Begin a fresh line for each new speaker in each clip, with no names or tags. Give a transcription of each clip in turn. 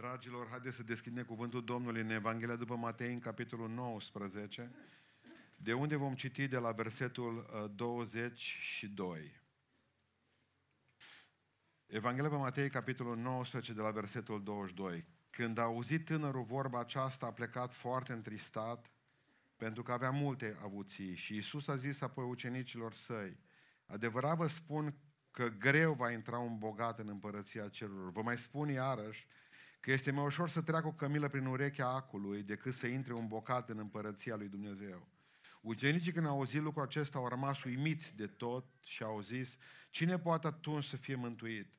Dragilor, haideți să deschidem cuvântul Domnului în Evanghelia după Matei, în capitolul 19, de unde vom citi de la versetul 22. Uh, Evanghelia după Matei, capitolul 19, de la versetul 22. Când a auzit tânărul vorba aceasta, a plecat foarte întristat, pentru că avea multe avuții. Și Isus a zis apoi ucenicilor săi, adevărat vă spun că greu va intra un bogat în împărăția cerurilor. Vă mai spun iarăși că este mai ușor să treacă o cămilă prin urechea acului decât să intre un bocat în împărăția lui Dumnezeu. Ucenicii când au auzit lucrul acesta au rămas uimiți de tot și au zis, cine poate atunci să fie mântuit?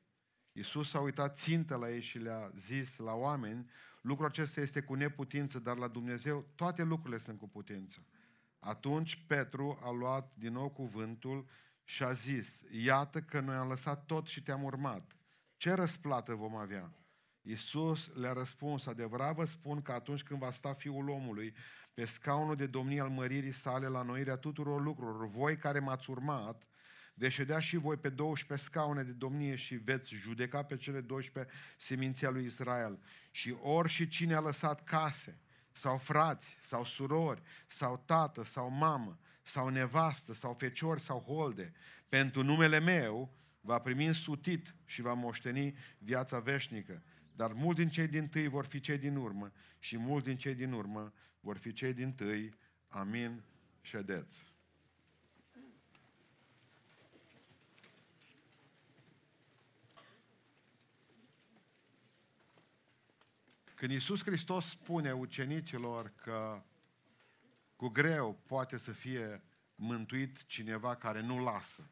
Iisus s-a uitat țintă la ei și le-a zis la oameni, lucrul acesta este cu neputință, dar la Dumnezeu toate lucrurile sunt cu putință. Atunci Petru a luat din nou cuvântul și a zis, iată că noi am lăsat tot și te-am urmat. Ce răsplată vom avea? Iisus le-a răspuns, adevărat vă spun că atunci când va sta Fiul omului pe scaunul de domnie al măririi sale la noirea tuturor lucrurilor, voi care m-ați urmat, veți ședea și voi pe 12 scaune de domnie și veți judeca pe cele 12 seminția lui Israel. Și ori și cine a lăsat case, sau frați, sau surori, sau tată, sau mamă, sau nevastă, sau feciori, sau holde, pentru numele meu, va primi însutit și va moșteni viața veșnică. Dar mulți din cei din tâi vor fi cei din urmă și mulți din cei din urmă vor fi cei din tâi. Amin. Ședeți. Când Iisus Hristos spune ucenicilor că cu greu poate să fie mântuit cineva care nu lasă,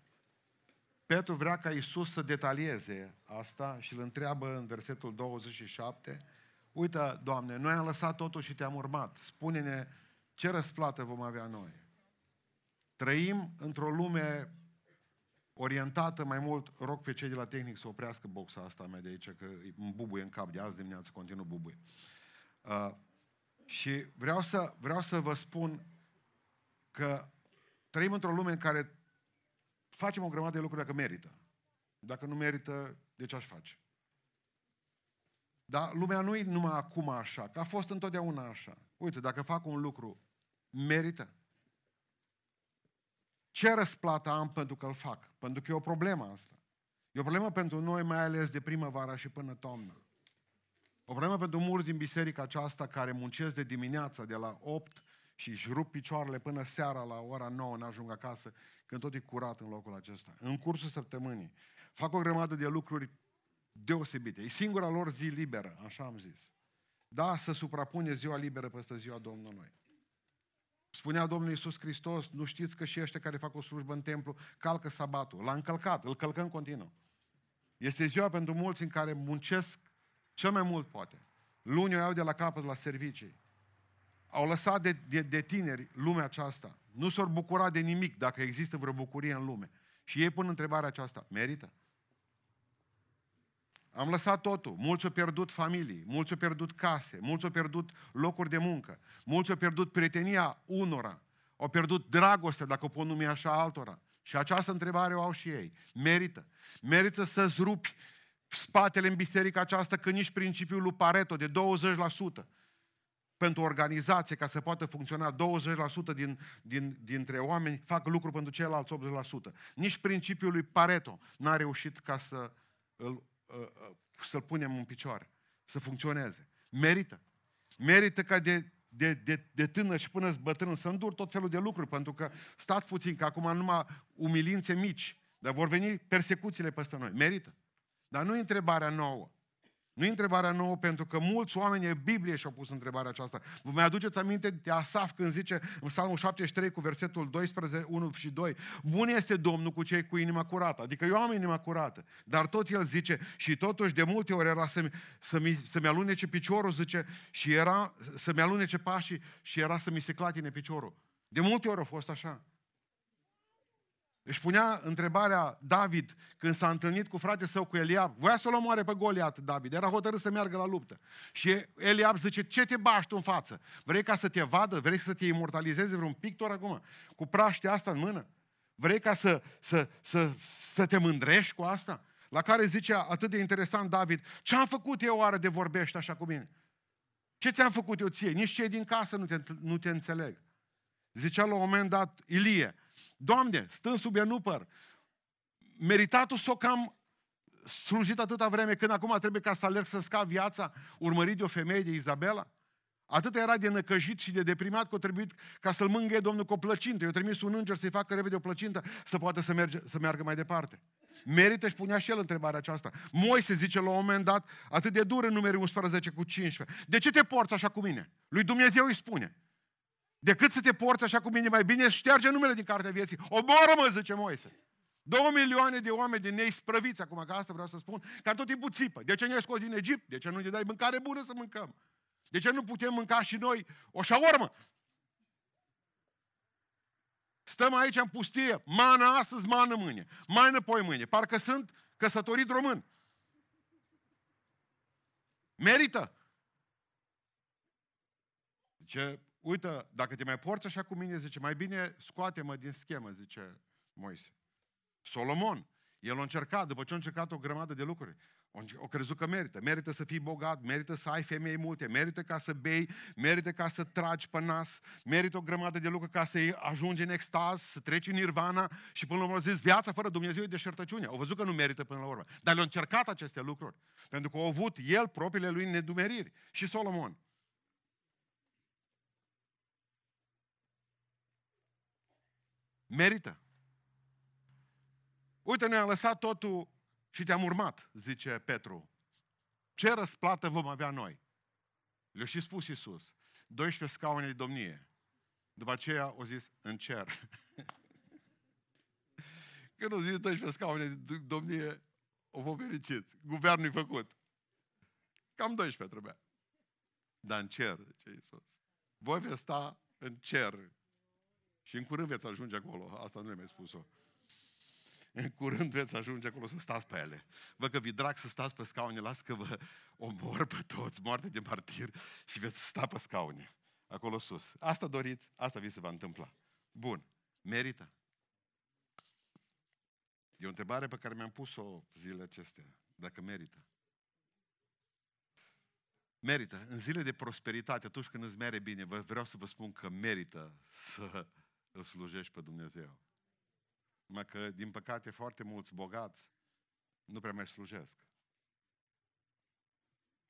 Petru vrea ca Iisus să detalieze asta și îl întreabă în versetul 27, uite, Doamne, noi am lăsat totul și te-am urmat, spune-ne ce răsplată vom avea noi. Trăim într-o lume orientată mai mult, rog pe cei de la tehnic să oprească boxa asta mea de aici, că îmi bubuie în cap de azi dimineață, continuu bubuie. Uh, și vreau să, vreau să vă spun că trăim într-o lume în care facem o grămadă de lucruri dacă merită. Dacă nu merită, de ce aș face? Dar lumea nu e numai acum așa, că a fost întotdeauna așa. Uite, dacă fac un lucru, merită. Ce răsplată am pentru că îl fac? Pentru că e o problemă asta. E o problemă pentru noi, mai ales de primăvara și până toamnă. O problemă pentru mulți din biserica aceasta care muncesc de dimineața, de la 8 și își rup picioarele până seara la ora 9 n-ajung acasă, când tot e curat în locul acesta. În cursul săptămânii. Fac o grămadă de lucruri deosebite. E singura lor zi liberă, așa am zis. Da, să suprapune ziua liberă peste ziua Domnului. Spunea Domnul Iisus Hristos, nu știți că și ăștia care fac o slujbă în templu calcă sabatul. L-a încălcat, îl călcăm continuu. Este ziua pentru mulți în care muncesc cel mai mult poate. Luni o iau de la capăt la servicii. Au lăsat de, de, de tineri lumea aceasta. Nu s-au bucurat de nimic dacă există vreo bucurie în lume. Și ei pun întrebarea aceasta, merită? Am lăsat totul. Mulți au pierdut familii, mulți au pierdut case, mulți au pierdut locuri de muncă, mulți au pierdut prietenia unora, au pierdut dragostea, dacă o pot numi așa, altora. Și această întrebare o au și ei. Merită. Merită să-ți rupi spatele în biserica aceasta când nici principiul lui Pareto de 20% pentru organizație ca să poată funcționa 20% din, din, dintre oameni fac lucru pentru ceilalți 80%. Nici principiul lui Pareto n-a reușit ca să îl Uh, uh, să-l punem în picioare, să funcționeze. Merită. Merită ca de, de, de, de tânăr și până bătrân să îndur tot felul de lucruri, pentru că stați puțin, că acum numai umilințe mici, dar vor veni persecuțiile peste noi. Merită. Dar nu e întrebarea nouă. Nu e întrebarea nouă pentru că mulți oameni în Biblie și-au pus întrebarea aceasta. Vă mai aduceți aminte de Asaf când zice în Psalmul 73 cu versetul 12, 1 și 2 Bun este Domnul cu cei cu inima curată. Adică eu am inima curată. Dar tot el zice și totuși de multe ori era să-mi, să-mi, să-mi alunece piciorul, zice, și era să-mi alunece pașii și era să mi se clatine piciorul. De multe ori a fost așa. Își punea întrebarea David când s-a întâlnit cu frate său cu Eliab. Voia să-l omoare pe Goliat, David. Era hotărât să meargă la luptă. Și Eliab zice, ce te bași tu în față? Vrei ca să te vadă? Vrei să te imortalizeze vreun pictor acum? Cu praștea asta în mână? Vrei ca să, să, să, să te mândrești cu asta? La care zicea atât de interesant David, ce am făcut eu oară de vorbești așa cu mine? Ce ți-am făcut eu ție? Nici cei din casă nu te, nu te înțeleg. Zicea la un moment dat Ilie, Doamne, stând sub enupăr, meritatul s-o cam slujit atâta vreme când acum trebuie ca să alerg să scap viața urmărit de o femeie de Izabela? Atât era de năcăjit și de deprimat că a trebuit ca să-l mângâie Domnul cu o plăcintă. Eu trimis un înger să-i facă repede o plăcintă să poată să, merge, să meargă mai departe. Merită și punea și el întrebarea aceasta. Moise zice la un moment dat, atât de dur în numeri 11 cu 15. De ce te porți așa cu mine? Lui Dumnezeu îi spune. Decât să te porți așa cu mine, mai bine șterge numele din cartea vieții. Omoară-mă, zice Moise. Două milioane de oameni din ei sprăviți, acum că asta vreau să spun, care tot timpul țipă. De ce ne-ai scos din Egipt? De ce nu ne dai mâncare bună să mâncăm? De ce nu putem mânca și noi o șaormă? Stăm aici în pustie, mană astăzi, mană mâine, mană poi mâine. Parcă sunt căsătorit român. Merită. Zice, uite, dacă te mai porți așa cu mine, zice, mai bine scoate-mă din schemă, zice Moise. Solomon, el a încercat, după ce a încercat o grămadă de lucruri, o crezut că merită. Merită să fii bogat, merită să ai femei multe, merită ca să bei, merită ca să tragi pe nas, merită o grămadă de lucruri ca să ajungi în extaz, să treci în nirvana și până la urmă zis, viața fără Dumnezeu e deșertăciune. Au văzut că nu merită până la urmă. Dar le-a încercat aceste lucruri. Pentru că au avut el propriile lui nedumeriri. Și Solomon. Merită. Uite, ne-a lăsat totul și te-am urmat, zice Petru. Ce răsplată vom avea noi? Le-a și spus Iisus. 12 scaune de domnie. După aceea au zis, în cer. Când au zis 12 scaune de domnie, o vom fericiți. Guvernul e făcut. Cam 12 trebuia. Dar în cer, zice Iisus. Voi veți sta în cer. Și în curând veți ajunge acolo. Asta nu le mai spus-o în curând veți ajunge acolo să stați pe ele. Vă că vi drag să stați pe scaune, las că vă omor pe toți, moarte de martir și veți sta pe scaune, acolo sus. Asta doriți, asta vi se va întâmpla. Bun, merită. E o întrebare pe care mi-am pus-o zilele acestea, dacă merită. Merită. În zile de prosperitate, atunci când îți mere bine, vreau să vă spun că merită să îl slujești pe Dumnezeu. Numai că, din păcate, foarte mulți bogați nu prea mai slujesc.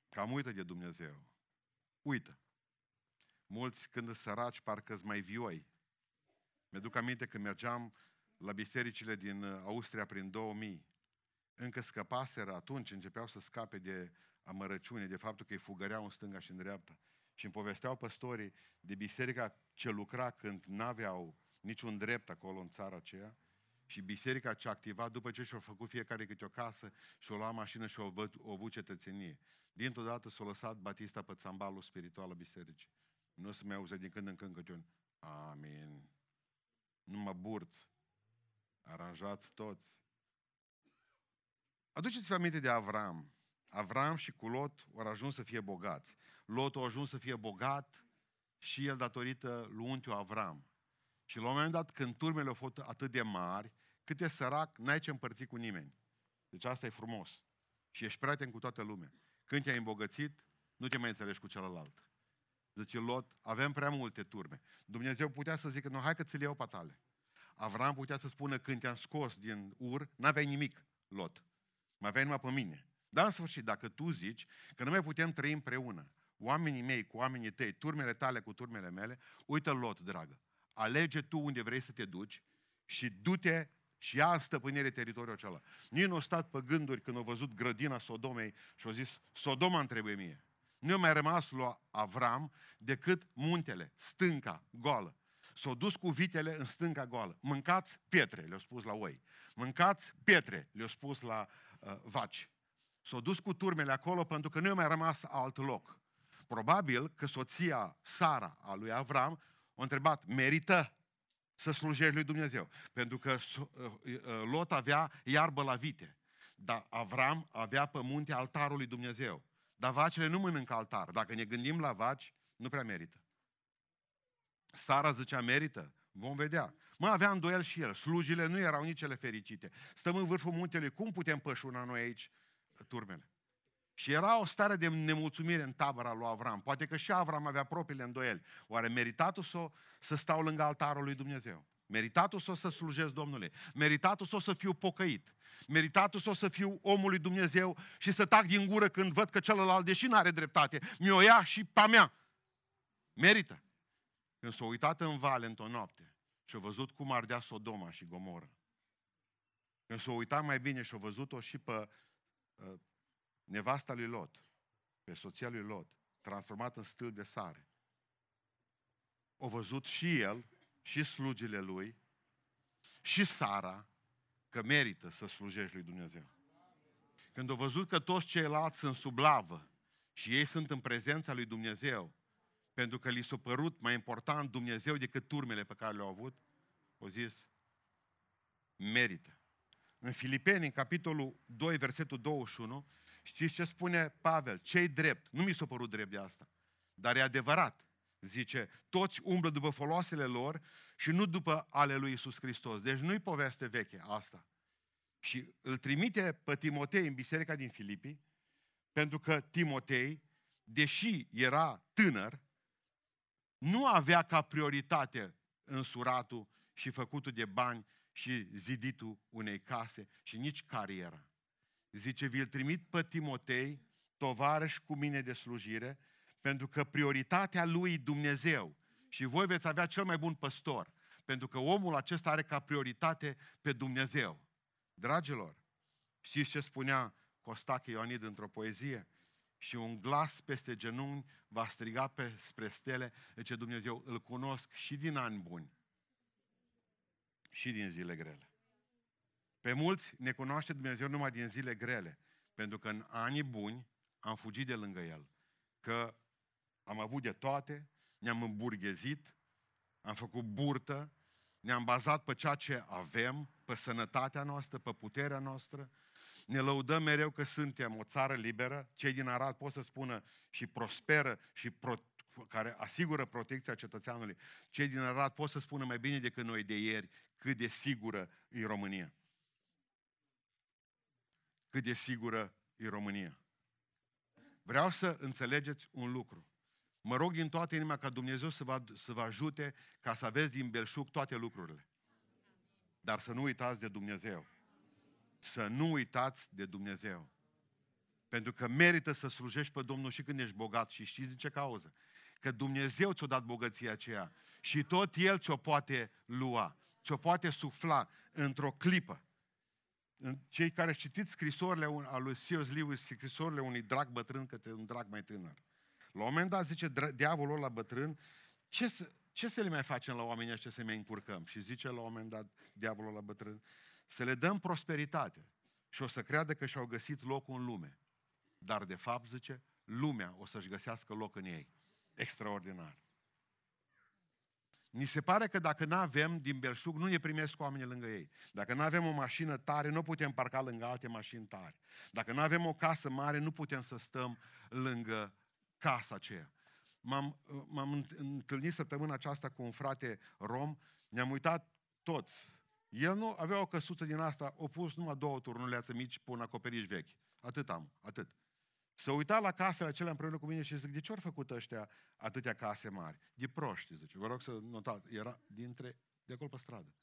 Cam uită de Dumnezeu. Uită. Mulți când îți săraci, parcă îți mai vioi. Mi-aduc aminte când mergeam la bisericile din uh, Austria prin 2000. Încă scăpaseră atunci, începeau să scape de amărăciune, de faptul că îi fugăreau în stânga și în dreapta. Și îmi povesteau păstorii de biserica ce lucra când n-aveau niciun drept acolo în țara aceea și biserica ce a activat după ce și-au făcut fiecare câte o casă și-au luat mașină și au avut cetățenie. Dintr-o dată s-a lăsat Batista pe țambalul spiritual al bisericii. Nu se mai auze din când în când câte un Amin. Numai burți. Aranjați toți. Aduceți-vă aminte de Avram. Avram și cu Lot au ajuns să fie bogați. Lot a ajuns să fie bogat și el datorită lui Avram. Și la un moment dat, când turmele au fost atât de mari, cât e sărac, n-ai ce împărți cu nimeni. Deci asta e frumos. Și ești prieten cu toată lumea. Când te-ai îmbogățit, nu te mai înțelegi cu celălalt. Zice Lot, avem prea multe turme. Dumnezeu putea să zică, nu, hai că ți le iau patale. Avram putea să spună, când te-am scos din ur, n-aveai nimic, Lot. Mai aveai numai pe mine. Dar în sfârșit, dacă tu zici că nu mai putem trăi împreună, oamenii mei cu oamenii tăi, turmele tale cu turmele mele, uită Lot, dragă. Alege tu unde vrei să te duci și du-te și ia în stăpânire teritoriul acela. Nici nu a stat pe gânduri când a văzut grădina Sodomei și a zis, Sodoma îmi trebuie mie. Nu a mai rămas lui Avram decât muntele, stânca, goală. S-au dus cu vitele în stânca goală. Mâncați pietre, le-au spus la oi. Mâncați pietre, le-au spus la uh, vaci. S-au dus cu turmele acolo pentru că nu a mai rămas alt loc. Probabil că soția Sara a lui Avram a întrebat, merită să slujești lui Dumnezeu. Pentru că uh, uh, Lot avea iarbă la vite, dar Avram avea pe munte altarul lui Dumnezeu. Dar vacile nu mănâncă altar. Dacă ne gândim la vaci, nu prea merită. Sara zicea, merită? Vom vedea. Mă, avea îndoiel și el. Slujile nu erau nici ele fericite. Stăm în vârful muntelui. Cum putem pășuna noi aici turmele? Și era o stare de nemulțumire în tabăra lui Avram. Poate că și Avram avea propriile îndoieli. Oare meritatul să, să stau lângă altarul lui Dumnezeu? Meritatul să o să slujesc Domnului. Meritatul să o să fiu pocăit. Meritatul să o să fiu omul lui Dumnezeu și să tac din gură când văd că celălalt, deși nu are dreptate, mi-o ia și pa mea. Merită. Când s-a uitat în vale într-o noapte și a văzut cum ardea Sodoma și Gomoră. Când s-a uitat mai bine și a văzut-o și pe uh, nevasta lui Lot, pe soția lui Lot, transformat în stâlp de sare. O văzut și el, și slugile lui, și Sara, că merită să slujești lui Dumnezeu. Când au văzut că toți ceilalți sunt sub lavă și ei sunt în prezența lui Dumnezeu, pentru că li s-a părut mai important Dumnezeu decât turmele pe care le-au avut, au zis, merită. În Filipeni, în capitolul 2, versetul 21, știți ce spune Pavel? Ce-i drept? Nu mi s-a părut drept de asta, dar e adevărat. Zice, toți umblă după foloasele lor și nu după ale lui Isus Hristos. Deci nu-i poveste veche asta. Și îl trimite pe Timotei în biserica din Filipii, pentru că Timotei, deși era tânăr, nu avea ca prioritate însuratul și făcutul de bani și ziditul unei case și nici cariera. Zice, vi-l trimit pe Timotei, tovarăș cu mine de slujire, pentru că prioritatea lui Dumnezeu și voi veți avea cel mai bun păstor, pentru că omul acesta are ca prioritate pe Dumnezeu. Dragilor, știți ce spunea Costache Ioanid într-o poezie? Și un glas peste genunchi va striga pe spre stele, ce Dumnezeu, îl cunosc și din ani buni, și din zile grele. Pe mulți ne cunoaște Dumnezeu numai din zile grele, pentru că în anii buni am fugit de lângă El. Că am avut de toate, ne-am îmburghezit, am făcut burtă, ne-am bazat pe ceea ce avem, pe sănătatea noastră, pe puterea noastră, ne lăudăm mereu că suntem o țară liberă, cei din Arad pot să spună și prosperă și pro- care asigură protecția cetățeanului. Cei din Arad pot să spună mai bine decât noi de ieri cât de sigură e România. Cât de sigură e România. Vreau să înțelegeți un lucru. Mă rog din toată inima ca Dumnezeu să vă, să vă ajute ca să aveți din belșug toate lucrurile. Dar să nu uitați de Dumnezeu. Să nu uitați de Dumnezeu. Pentru că merită să slujești pe Domnul și când ești bogat. Și știți din ce cauză? Că Dumnezeu ți-a dat bogăția aceea și tot El ți-o poate lua, ți-o poate sufla într-o clipă. Cei care citiți scrisorile al lui C.S. Lewis, scrisorile unui drag bătrân către un drag mai tânăr. La un moment dat zice diavolul la bătrân, ce să, ce să le mai facem la oamenii ăștia să mai încurcăm? Și zice la un moment dat diavolul la bătrân, să le dăm prosperitate și o să creadă că și-au găsit locul în lume. Dar de fapt, zice, lumea o să-și găsească loc în ei. Extraordinar. Ni se pare că dacă nu avem din belșug, nu ne primesc oamenii lângă ei. Dacă nu avem o mașină tare, nu putem parca lângă alte mașini tari. Dacă nu avem o casă mare, nu putem să stăm lângă casa aceea. M-am, m-am întâlnit săptămâna aceasta cu un frate rom, ne-am uitat toți. El nu avea o căsuță din asta, o pus numai două turnuleațe mici pe un acoperiș vechi. Atât am, atât. Să uita la casele acelea împreună cu mine și zic, de ce ori făcut ăștia atâtea case mari? De proști, zice. Vă rog să notați, era dintre, de acolo pe stradă.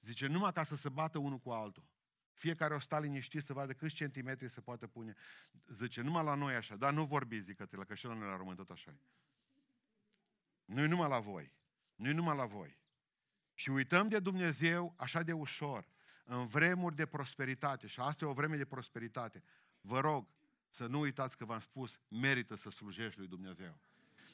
Zice, numai ca să se bată unul cu altul. Fiecare o sta liniștit să vadă câți centimetri se poate pune. Zice, numai la noi așa, dar nu vorbi, zic că că și la noi la român tot așa nu numai la voi. nu numai la voi. Și uităm de Dumnezeu așa de ușor, în vremuri de prosperitate, și asta e o vreme de prosperitate. Vă rog să nu uitați că v-am spus, merită să slujești lui Dumnezeu.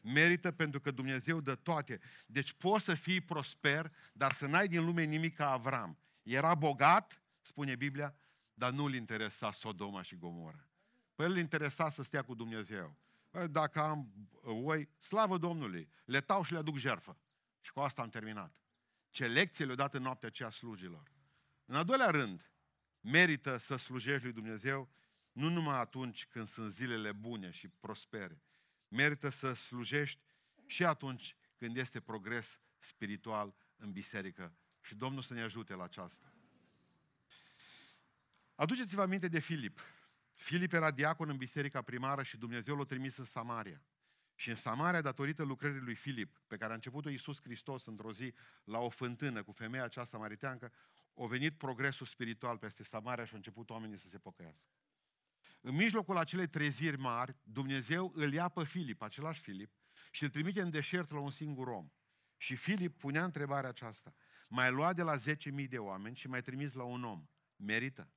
Merită pentru că Dumnezeu dă toate. Deci poți să fii prosper, dar să n-ai din lume nimic ca Avram. Era bogat, spune Biblia, dar nu-l interesa Sodoma și Gomora. Păi îl interesa să stea cu Dumnezeu. Păi dacă am oi, slavă Domnului, le tau și le aduc jerfă. Și cu asta am terminat. Ce lecție le-a dat în noaptea aceea slujilor. În al doilea rând, merită să slujești lui Dumnezeu nu numai atunci când sunt zilele bune și prospere. Merită să slujești și atunci când este progres spiritual în biserică Și Domnul să ne ajute la aceasta. Aduceți-vă aminte de Filip. Filip era diacon în biserica primară și Dumnezeu l-a trimis în Samaria. Și în Samaria, datorită lucrării lui Filip, pe care a început-o Iisus Hristos într-o zi la o fântână cu femeia aceasta mariteancă, a venit progresul spiritual peste Samaria și au început oamenii să se pocăiască. În mijlocul acelei treziri mari, Dumnezeu îl ia pe Filip, același Filip, și îl trimite în deșert la un singur om. Și Filip punea întrebarea aceasta. Mai luat de la 10.000 de oameni și mai trimis la un om. Merită?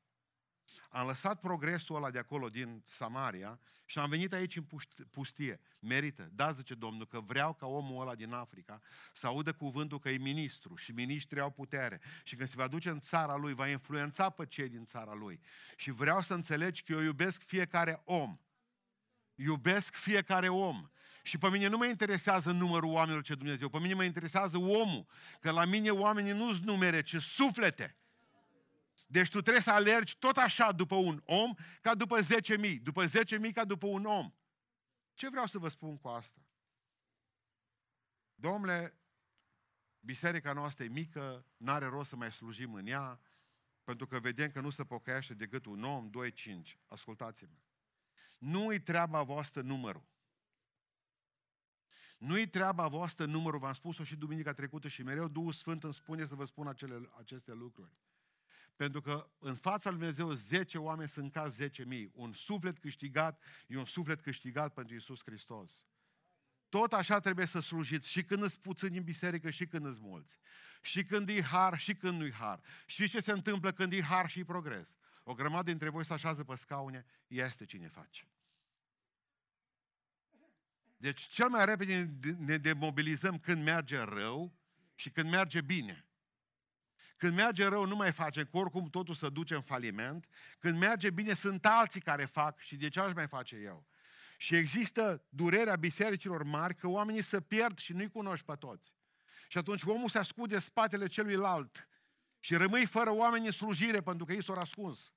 Am lăsat progresul ăla de acolo din Samaria și am venit aici în pustie. Merită. Da, zice Domnul, că vreau ca omul ăla din Africa să audă cuvântul că e ministru și ministrii au putere și când se va duce în țara lui, va influența pe cei din țara lui. Și vreau să înțelegi că eu iubesc fiecare om. Iubesc fiecare om. Și pe mine nu mă interesează numărul oamenilor ce Dumnezeu, pe mine mă interesează omul. Că la mine oamenii nu-s numere, ci suflete. Deci tu trebuie să alergi tot așa după un om ca după 10.000, după 10.000 ca după un om. Ce vreau să vă spun cu asta? Domnule, biserica noastră e mică, n-are rost să mai slujim în ea, pentru că vedem că nu se pocăiește decât un om, doi, cinci. Ascultați-mă. Nu-i treaba voastră numărul. Nu-i treaba voastră numărul, v-am spus-o și duminica trecută și mereu Duhul Sfânt îmi spune să vă spun acele, aceste lucruri. Pentru că în fața lui Dumnezeu 10 oameni sunt ca 10.000. Un suflet câștigat e un suflet câștigat pentru Isus Hristos. Tot așa trebuie să slujiți și când îți puțini în biserică și când îți mulți. Și când e har și când nu-i har. Și ce se întâmplă când e har și progres. O grămadă dintre voi se așează pe scaune, este cine face. Deci cel mai repede ne demobilizăm când merge rău și când merge bine. Când merge rău nu mai facem, că oricum totul se duce în faliment. Când merge bine sunt alții care fac și de ce aș mai face eu? Și există durerea bisericilor mari că oamenii se pierd și nu-i cunoști pe toți. Și atunci omul se ascunde spatele celuilalt și rămâi fără oameni în slujire pentru că ei s-au ascuns.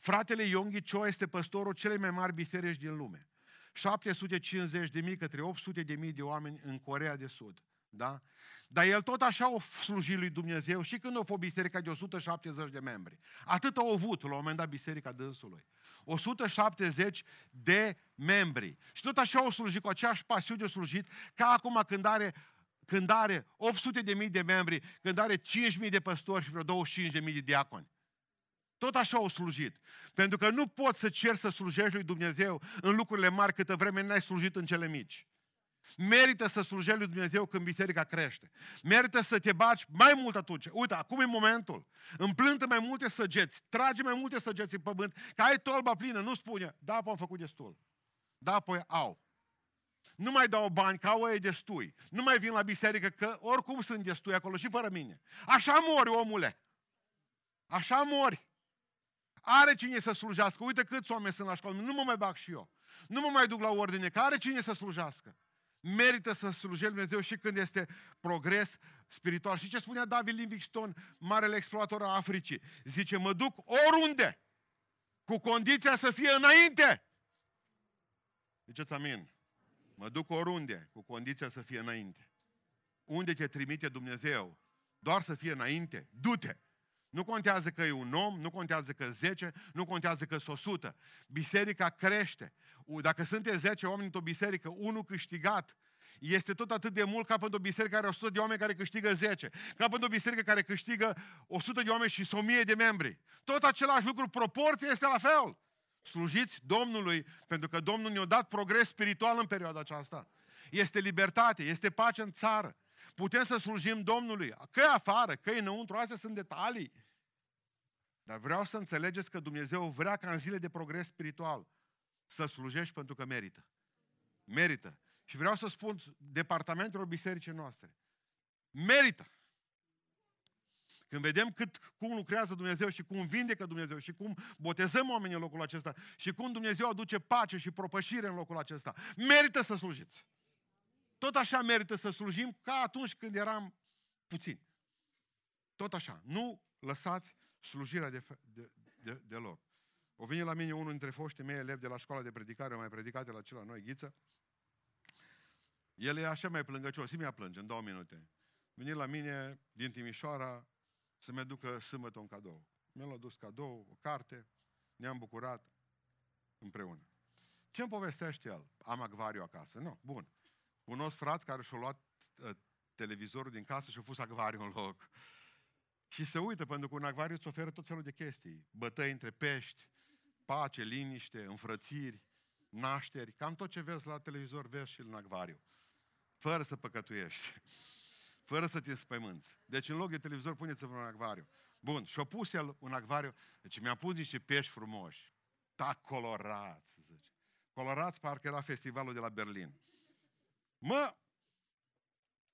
Fratele Yonggi Cho este păstorul celei mai mari biserici din lume. 750 de mii către 800 de mii de oameni în Corea de Sud. Da? Dar el tot așa o slujit lui Dumnezeu și când a fost biserica de 170 de membri. Atât au avut la un moment dat biserica dânsului. 170 de membri. Și tot așa o slujit, cu aceeași pasiune o slujit, ca acum când are, când are 800 de mii de membri, când are 5 mii de păstori și vreo 25 de mii de diaconi. Tot așa au slujit. Pentru că nu poți să ceri să slujești lui Dumnezeu în lucrurile mari câtă vreme n-ai slujit în cele mici. Merită să slujești lui Dumnezeu când biserica crește. Merită să te baci mai mult atunci. Uite, acum e momentul. Împlântă mai multe săgeți. Trage mai multe săgeți în pământ. Că ai tolba plină. Nu spune, da, apoi am făcut destul. Da, apoi au. Nu mai dau bani, că au ei destui. Nu mai vin la biserică, că oricum sunt destui acolo și fără mine. Așa mori, omule. Așa mori. Are cine să slujească. Uite câți oameni sunt la școală. Nu mă mai bag și eu. Nu mă mai duc la ordine, că are cine să slujească merită să slujești Dumnezeu și când este progres spiritual. Și ce spunea David Livingstone, marele explorator al Africii? Zice, mă duc oriunde, cu condiția să fie înainte. Ziceți amin. Mă duc oriunde, cu condiția să fie înainte. Unde te trimite Dumnezeu? Doar să fie înainte. Du-te! Nu contează că e un om, nu contează că 10, nu contează că sunt 100. Biserica crește. Dacă sunteți 10 oameni într-o biserică, unul câștigat, este tot atât de mult ca pentru o biserică care are 100 de oameni care câștigă 10. Ca pentru o biserică care câștigă 100 de oameni și 1000 de membri. Tot același lucru, proporția este la fel. Slujiți Domnului, pentru că Domnul ne-a dat progres spiritual în perioada aceasta. Este libertate, este pace în țară. Putem să slujim Domnului, că e afară, că e înăuntru, astea sunt detalii. Dar vreau să înțelegeți că Dumnezeu vrea ca în zile de progres spiritual să slujești pentru că merită. Merită. Și vreau să spun departamentelor bisericii noastre. Merită. Când vedem cât, cum lucrează Dumnezeu și cum vindecă Dumnezeu și cum botezăm oamenii în locul acesta și cum Dumnezeu aduce pace și propășire în locul acesta, merită să slujiți. Tot așa merită să slujim ca atunci când eram puțini. Tot așa. Nu lăsați slujirea de, de, de, deloc. O vine la mine unul dintre foștii mei elevi de la școala de predicare, mai predicate la cel la noi, Ghiță. El e așa mai plângăcios, și mi-a plânge în două minute. venit la mine din Timișoara să-mi aducă sâmbătă un cadou. Mi-a adus cadou, o carte, ne-am bucurat împreună. Ce îmi povestește el? Am acvariu acasă. Nu, bun. Cunosc frați care și-au luat uh, televizorul din casă și au pus acvariu în loc. Și se uită, pentru că un acvariu îți oferă tot felul de chestii. Bătăi între pești, pace, liniște, înfrățiri, nașteri. Cam tot ce vezi la televizor vezi și în acvariu. Fără să păcătuiești. Fără să te înspăimânți. Deci în loc de televizor puneți-vă un acvariu. Bun, și-a pus el un acvariu. Deci mi-a pus niște pești frumoși. Ta colorați, zice. Colorați parcă era festivalul de la Berlin. Mă,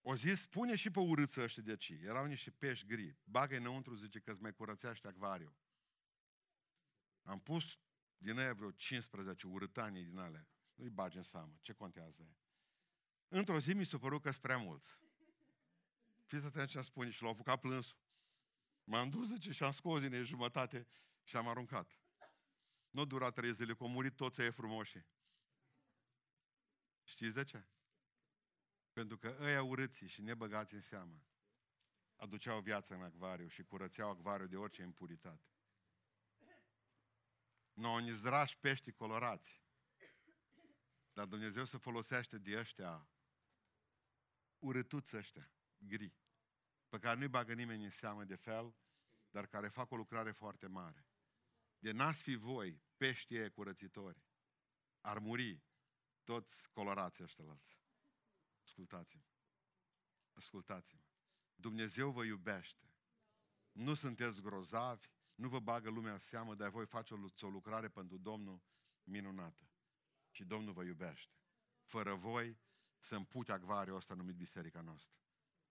o zis, spune și pe urâță ăștia de aici. Erau niște pești gri. Bagă înăuntru, zice, că-ți mai curățește acvariu. Am pus din aia vreo 15 urâtanii din alea. Nu-i bagi în seamă. Ce contează aia? Într-o zi mi s-a părut că prea mulți. Fiți atenți ce am spune și l-au apucat plânsul. M-am dus, zice, și am scos din jumătate și am aruncat. Nu dura trei zile, că au murit toți ei frumoși. Știți de ce? Pentru că ăia urâții și nebăgați în seamă aduceau viață în acvariu și curățeau acvariu de orice impuritate. Nu, ni zdrași pești colorați. Dar Dumnezeu se folosește de ăștia urâtuți ăștia, gri, pe care nu-i bagă nimeni în seamă de fel, dar care fac o lucrare foarte mare. De n-ați fi voi, peștii curățitori, ar muri toți colorații ăștia Ascultați-mă. Ascultați-mă. Dumnezeu vă iubește. Nu sunteți grozavi, nu vă bagă lumea în seamă, dar voi face o lucrare pentru Domnul minunată. Și Domnul vă iubește. Fără voi să împute acvariul ăsta numit biserica noastră.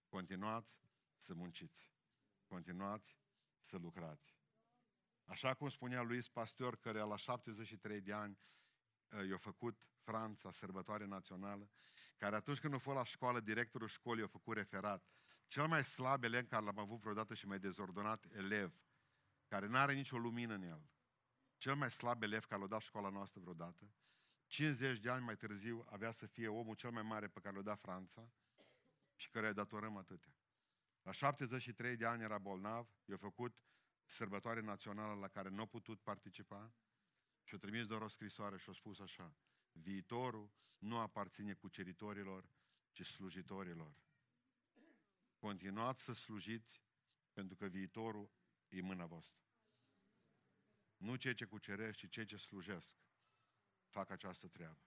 Continuați să munciți. Continuați să lucrați. Așa cum spunea Luis Pastor, care la 73 de ani uh, i-a făcut Franța sărbătoare națională, care atunci când a fost la școală, directorul școlii a făcut referat. Cel mai slab elev care l-am avut vreodată și mai dezordonat elev, care nu are nicio lumină în el. Cel mai slab elev care l-a dat școala noastră vreodată, 50 de ani mai târziu avea să fie omul cel mai mare pe care l-a dat Franța și care îi datorăm atâtea. La 73 de ani era bolnav, i-a făcut sărbătoare națională la care nu a putut participa și a trimis doar o scrisoare și a spus așa, viitorul nu aparține cuceritorilor, ci slujitorilor. Continuați să slujiți pentru că viitorul e mâna voastră. Nu cei ce cuceresc, ci cei ce slujesc fac această treabă.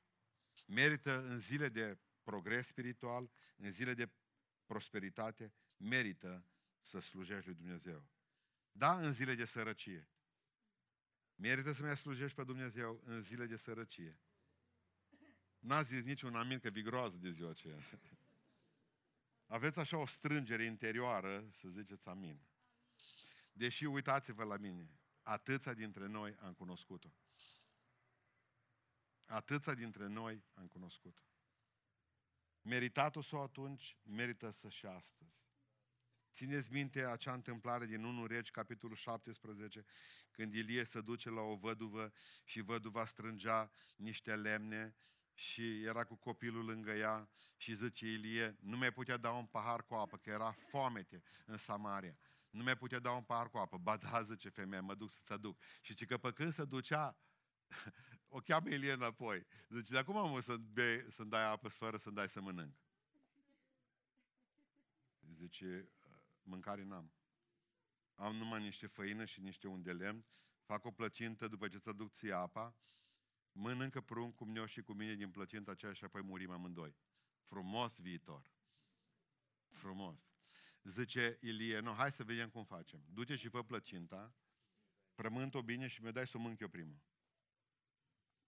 Merită în zile de progres spiritual, în zile de prosperitate, merită să slujești lui Dumnezeu. Da, în zile de sărăcie. Merită să mai slujești pe Dumnezeu în zile de sărăcie. N-a zis niciun amin că vigroază de ziua aceea. Aveți așa o strângere interioară să ziceți amin. Deși uitați-vă la mine, atâția dintre noi am cunoscut-o. Atâția dintre noi am cunoscut-o. Meritatul o sau atunci, merită să și astăzi. Țineți minte acea întâmplare din 1 Regi, capitolul 17, când Ilie se duce la o văduvă și văduva strângea niște lemne și era cu copilul lângă ea și zice Ilie, nu mai putea da un pahar cu apă, că era foamete în Samaria. Nu mai putea da un pahar cu apă. Ba da, zice femeia, mă duc să-ți aduc. Și ce că pe când se ducea, o cheamă Ilie înapoi. Zice, de acum am să bei, să-mi dai apă fără să-mi dai să mănânc. Zice, mâncare n-am. Am numai niște făină și niște unde lemn, fac o plăcintă după ce ți aduc ție apa, mănâncă prun cu mine și cu mine din plăcinta aceea și apoi murim amândoi. Frumos viitor. Frumos. Zice Ilie, nu, hai să vedem cum facem. Du-te și fă plăcinta, frământ-o bine și mi-o dai să o mânc eu primul.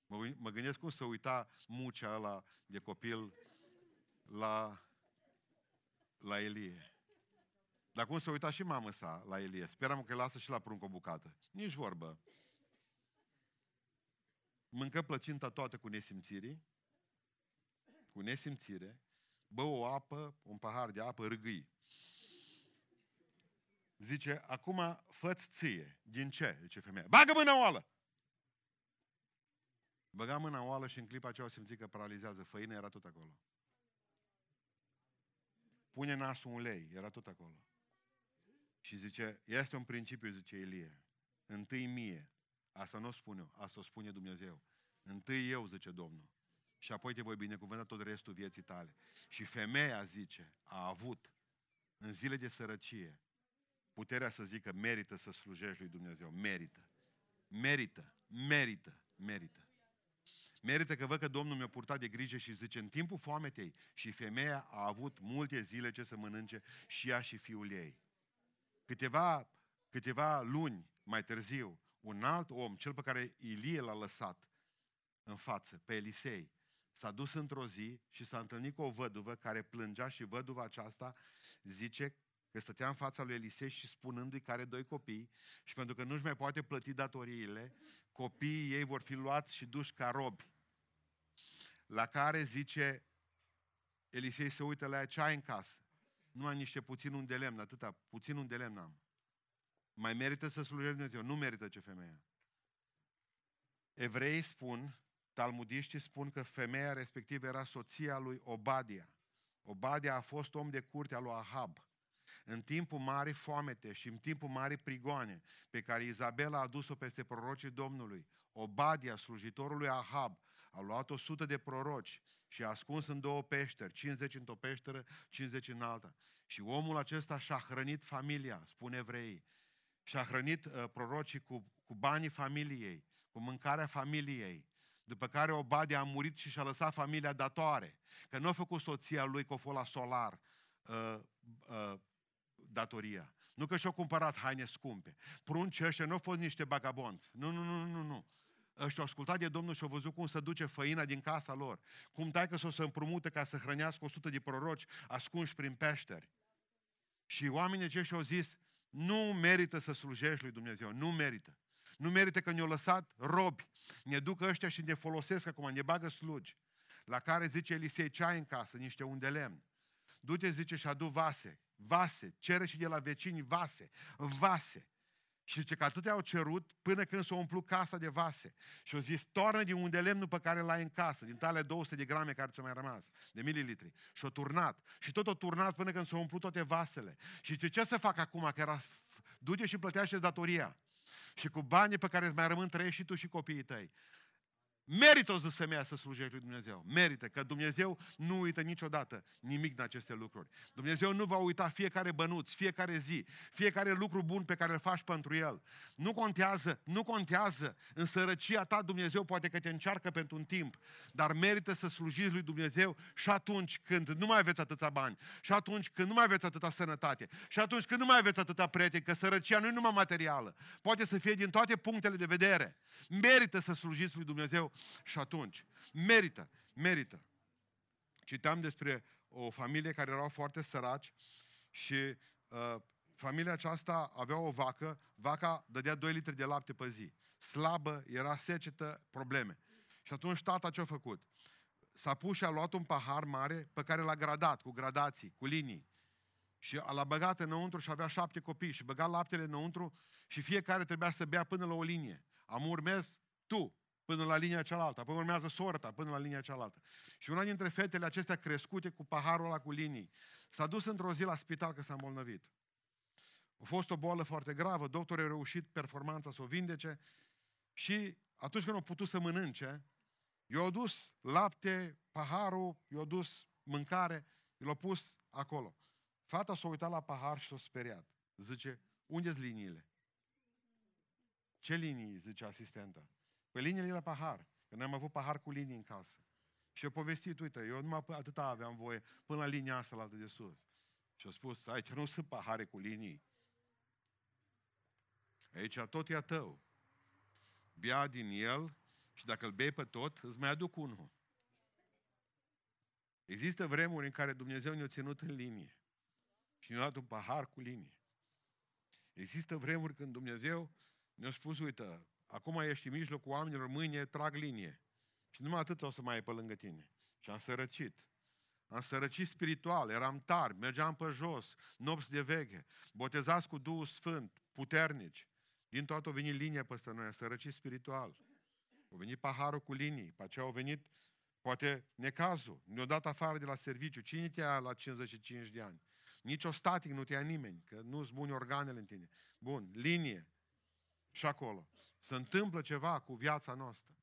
Mă, mă gândesc cum să uita mucea ăla de copil la, la Elie. Dar cum să uita și mamă sa la Elie? Speram că îi lasă și la prunc o bucată. Nici vorbă. Mâncă plăcinta toată cu nesimțire, cu nesimțire, bă o apă, un pahar de apă, râgâi. Zice, acum fă ție. Din ce? Zice femeia. Bagă mâna oală! Băga mâna oală și în clipa aceea o simți că paralizează. Făina era tot acolo. pune nasul în ulei, era tot acolo. Și zice, este un principiu, zice Ilie, întâi mie, asta nu o spun eu, asta o spune Dumnezeu. Întâi eu, zice Domnul, și apoi te voi binecuvânta tot restul vieții tale. Și femeia, zice, a avut în zile de sărăcie puterea să zică merită să slujești lui Dumnezeu. Merită. Merită. Merită. Merită. Merită că văd că Domnul mi-a purtat de grijă și zice, în timpul foametei și femeia a avut multe zile ce să mănânce și ea și fiul ei. Câteva, câteva luni mai târziu, un alt om, cel pe care Ilie l-a lăsat în față, pe Elisei, s-a dus într-o zi și s-a întâlnit cu o văduvă care plângea și văduva aceasta zice că stătea în fața lui Elisei și spunându-i că are doi copii și pentru că nu-și mai poate plăti datoriile, copiii ei vor fi luați și duși ca robi. La care zice, Elisei se uită la ea, ce ai în casă? Nu am niște puțin un de lemn, atâta, puțin un de lemn am. Mai merită să slujești Dumnezeu? Nu merită ce femeia. Evreii spun, talmudiștii spun că femeia respectivă era soția lui Obadia. Obadia a fost om de curte al lui Ahab. În timpul mari foamete și în timpul mari prigoane pe care Izabela a adus-o peste prorocii Domnului, Obadia, slujitorul lui Ahab, a luat o sută de proroci și a ascuns în două peșteri, 50 într-o peșteră, 50 în alta. Și omul acesta și-a hrănit familia, spune evrei, și-a hrănit uh, prorocii cu, cu banii familiei, cu mâncarea familiei. După care Obadia a murit și și-a lăsat familia datoare. Că nu a făcut soția lui că a fost la solar uh, uh, datoria. Nu că și-au cumpărat haine scumpe. Prunci ăștia nu au fost niște bagabonți. Nu, nu, nu, nu, nu. Ăștia au ascultat de Domnul și au văzut cum se duce făina din casa lor. Cum că să o să împrumute ca să hrănească 100 de proroci ascunși prin peșteri. Și oamenii aceștia au zis, nu merită să slujești lui Dumnezeu, nu merită. Nu merită că ne-au lăsat robi. Ne duc ăștia și ne folosesc acum, ne bagă slugi. La care zice Elisei, ce ai în casă? Niște unde lemn. Du-te, zice, și adu vase. Vase. Cere și de la vecini vase. Vase. Și zice că atâtea au cerut până când s-a umplut casa de vase. Și au zis, toarnă din unde lemnul pe care l-ai în casă, din tale 200 de grame care ți-au mai rămas, de mililitri. Și-o turnat. Și tot o turnat până când s-au umplut toate vasele. Și zice, ce să fac acum? Că era, du-te și plătește datoria. Și cu banii pe care îți mai rămân trăiești și tu și copiii tăi. Merită, o zis femeia, să slujești lui Dumnezeu. Merită, că Dumnezeu nu uită niciodată nimic din aceste lucruri. Dumnezeu nu va uita fiecare bănuț, fiecare zi, fiecare lucru bun pe care îl faci pentru El. Nu contează, nu contează. În sărăcia ta Dumnezeu poate că te încearcă pentru un timp, dar merită să slujiți lui Dumnezeu și atunci când nu mai aveți atâția bani, și atunci când nu mai aveți atâta sănătate, și atunci când nu mai aveți atâta prieteni, că sărăcia nu e numai materială. Poate să fie din toate punctele de vedere. Merită să slujiți lui Dumnezeu și atunci. Merită, merită. Citeam despre o familie care erau foarte săraci și uh, familia aceasta avea o vacă, vaca dădea 2 litri de lapte pe zi. Slabă, era secetă, probleme. Și atunci tata ce-a făcut? S-a pus și a luat un pahar mare pe care l-a gradat, cu gradații, cu linii. Și l-a băgat înăuntru și avea șapte copii și băga laptele înăuntru și fiecare trebuia să bea până la o linie. Am urmez tu, până la linia cealaltă, apoi urmează sorta până la linia cealaltă. Și una dintre fetele acestea crescute cu paharul ăla cu linii, s-a dus într-o zi la spital că s-a îmbolnăvit. A fost o boală foarte gravă, doctorul a reușit performanța să o vindece și atunci când a putut să mănânce, i-a dus lapte, paharul, i-a dus mâncare, l-a pus acolo. Fata s-a uitat la pahar și s-a speriat. Zice, unde-s liniile? Ce linii, zice asistenta? Păi liniile la pahar. Că noi am avut pahar cu linii în casă. Și eu povestit, uite, eu numai atâta aveam voie până la linia asta la altă de sus. Și a spus, aici nu sunt pahare cu linii. Aici tot e a tău. Bia din el și dacă îl bei pe tot, îți mai aduc unul. Există vremuri în care Dumnezeu ne-a ținut în linie și ne-a dat un pahar cu linie. Există vremuri când Dumnezeu ne-a spus, uite, acum ești în mijlocul oamenilor, mâine trag linie. Și numai atât o să mai ai pe lângă tine. Și am sărăcit. Am sărăcit spiritual, eram tari, mergeam pe jos, nopți de veche, botezați cu Duhul Sfânt, puternici. Din toată a venit linia peste noi, am sărăcit spiritual. A venit paharul cu linii, pe aceea au venit Poate necazul, ne-a dat afară de la serviciu. Cine te ia la 55 de ani? Nici o static nu te ia nimeni, că nu-ți buni organele în tine. Bun, linie. Și acolo. Se întâmplă ceva cu viața noastră.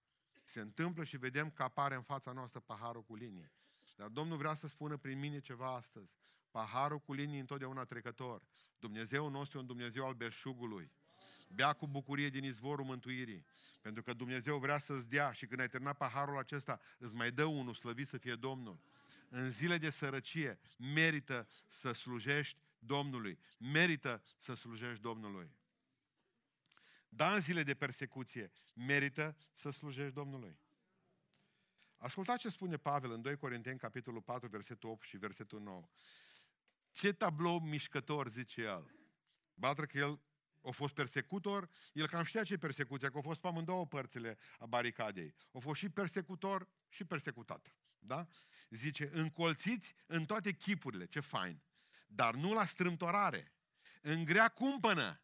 Se întâmplă și vedem că apare în fața noastră paharul cu linie. Dar Domnul vrea să spună prin mine ceva astăzi. Paharul cu linii întotdeauna trecător. Dumnezeu nostru e un Dumnezeu al belșugului. Bea cu bucurie din izvorul mântuirii. Pentru că Dumnezeu vrea să-ți dea și când ai terminat paharul acesta, îți mai dă unul slăvit să fie Domnul. În zile de sărăcie merită să slujești Domnului. Merită să slujești Domnului. Da, în zile de persecuție merită să slujești Domnului. Ascultați ce spune Pavel în 2 Corinteni, capitolul 4, versetul 8 și versetul 9. Ce tablou mișcător, zice el. Batra că el a fost persecutor, el cam știa ce e persecuția, că a fost pe amândouă părțile a baricadei. A fost și persecutor și persecutat. Da? Zice, încolțiți în toate chipurile, ce fain, dar nu la strâmtorare. În grea cumpănă,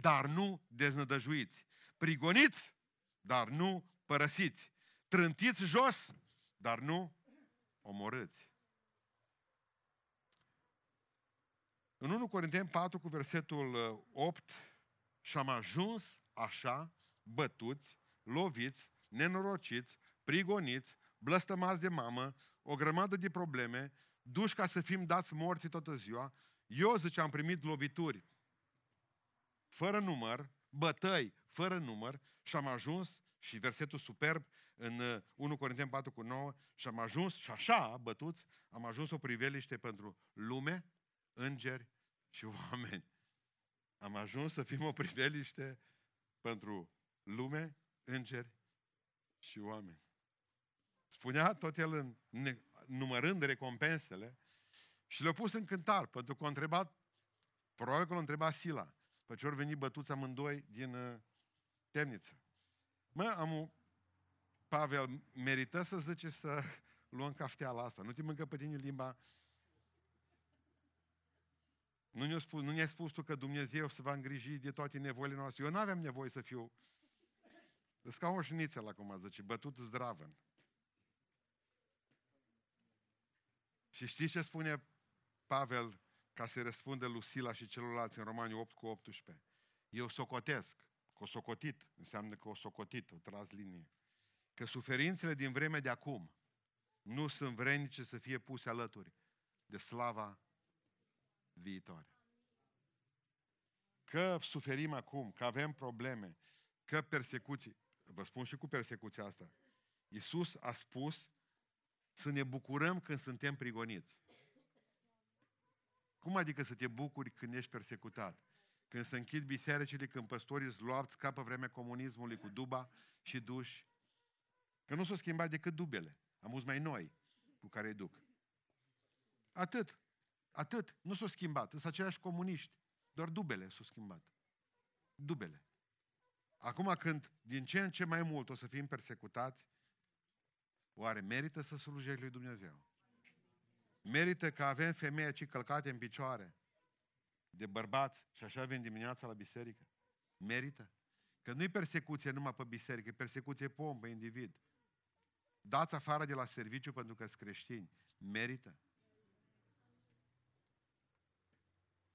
dar nu deznădăjuiți. Prigoniți, dar nu părăsiți. Trântiți jos, dar nu omorâți. În 1 Corinteni 4 cu versetul 8 uh, și am ajuns așa, bătuți, loviți, nenorociți, prigoniți, blăstămați de mamă, o grămadă de probleme, duși ca să fim dați morți toată ziua. Eu, zice, am primit lovituri fără număr, bătăi fără număr și am ajuns, și versetul superb în 1 uh, Corinteni 4 cu 9, și am ajuns, și așa, bătuți, am ajuns o priveliște pentru lume, îngeri și oameni. Am ajuns să fim o priveliște pentru lume, îngeri și oameni. Spunea tot el în, numărând recompensele și le-a pus în cântar, pentru că a întrebat, probabil că l-a întrebat Sila, pe ce ori veni bătuți amândoi din uh, temniță. Mă, am Pavel, merită să zice să luăm cafteala asta. Nu te mâncă pe tine limba nu ne-a spus, nu ne spus tu că Dumnezeu se va îngriji de toate nevoile noastre. Eu nu aveam nevoie să fiu sunt ca o șniță la cum a zice, bătut zdravăn. Și știți ce spune Pavel ca să răspunde Lucila și celorlalți în Romani 8 cu 18? Eu socotesc, că o socotit, înseamnă că o socotit, o tras linie, că suferințele din vremea de acum nu sunt vrednice să fie puse alături de slava viitoare. Că suferim acum, că avem probleme, că persecuții, vă spun și cu persecuția asta, Iisus a spus să ne bucurăm când suntem prigoniți. Cum adică să te bucuri când ești persecutat? Când se închid bisericile, când păstorii zluapți ca pe vremea comunismului cu duba și duși. Că nu s-au schimbat decât dubele. Am mai noi cu care îi duc. Atât. Atât. Nu s-au schimbat. Sunt aceiași comuniști. Doar dubele s-au schimbat. Dubele. Acum când din ce în ce mai mult o să fim persecutați, oare merită să slujești lui Dumnezeu? Merită că avem femei aici călcate în picioare de bărbați și așa vin dimineața la biserică? Merită? Că nu-i persecuție numai pe biserică, e persecuție pe om, pe individ. Dați afară de la serviciu pentru că sunt creștini. Merită?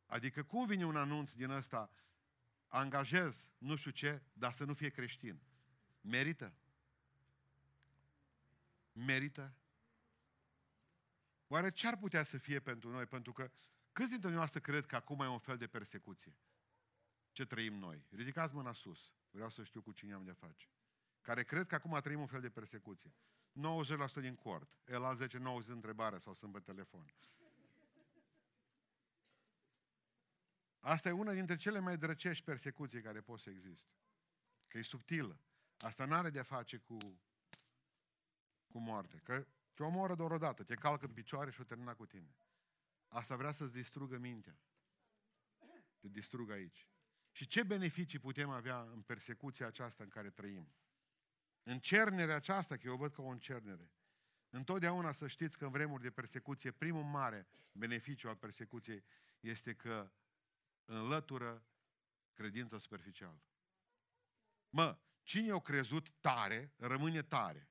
Adică cum vine un anunț din ăsta, angajez nu știu ce, dar să nu fie creștin? Merită? Merită? Oare ce ar putea să fie pentru noi? Pentru că câți dintre noi cred că acum e un fel de persecuție? Ce trăim noi? Ridicați mâna sus. Vreau să știu cu cine am de face. Care cred că acum trăim un fel de persecuție. 90% din cort. El a 10 90 întrebare sau sunt pe telefon. Asta e una dintre cele mai drăcești persecuții care pot să existe. Că e subtilă. Asta nu are de-a face cu, cu moarte. Că te omoră doar o dată, te calcă în picioare și o termina cu tine. Asta vrea să-ți distrugă mintea. Te distrugă aici. Și ce beneficii putem avea în persecuția aceasta în care trăim? În cernerea aceasta, că eu o văd ca o încernere. Întotdeauna să știți că în vremuri de persecuție, primul mare beneficiu al persecuției este că înlătură credința superficială. Mă, cine a crezut tare, rămâne tare.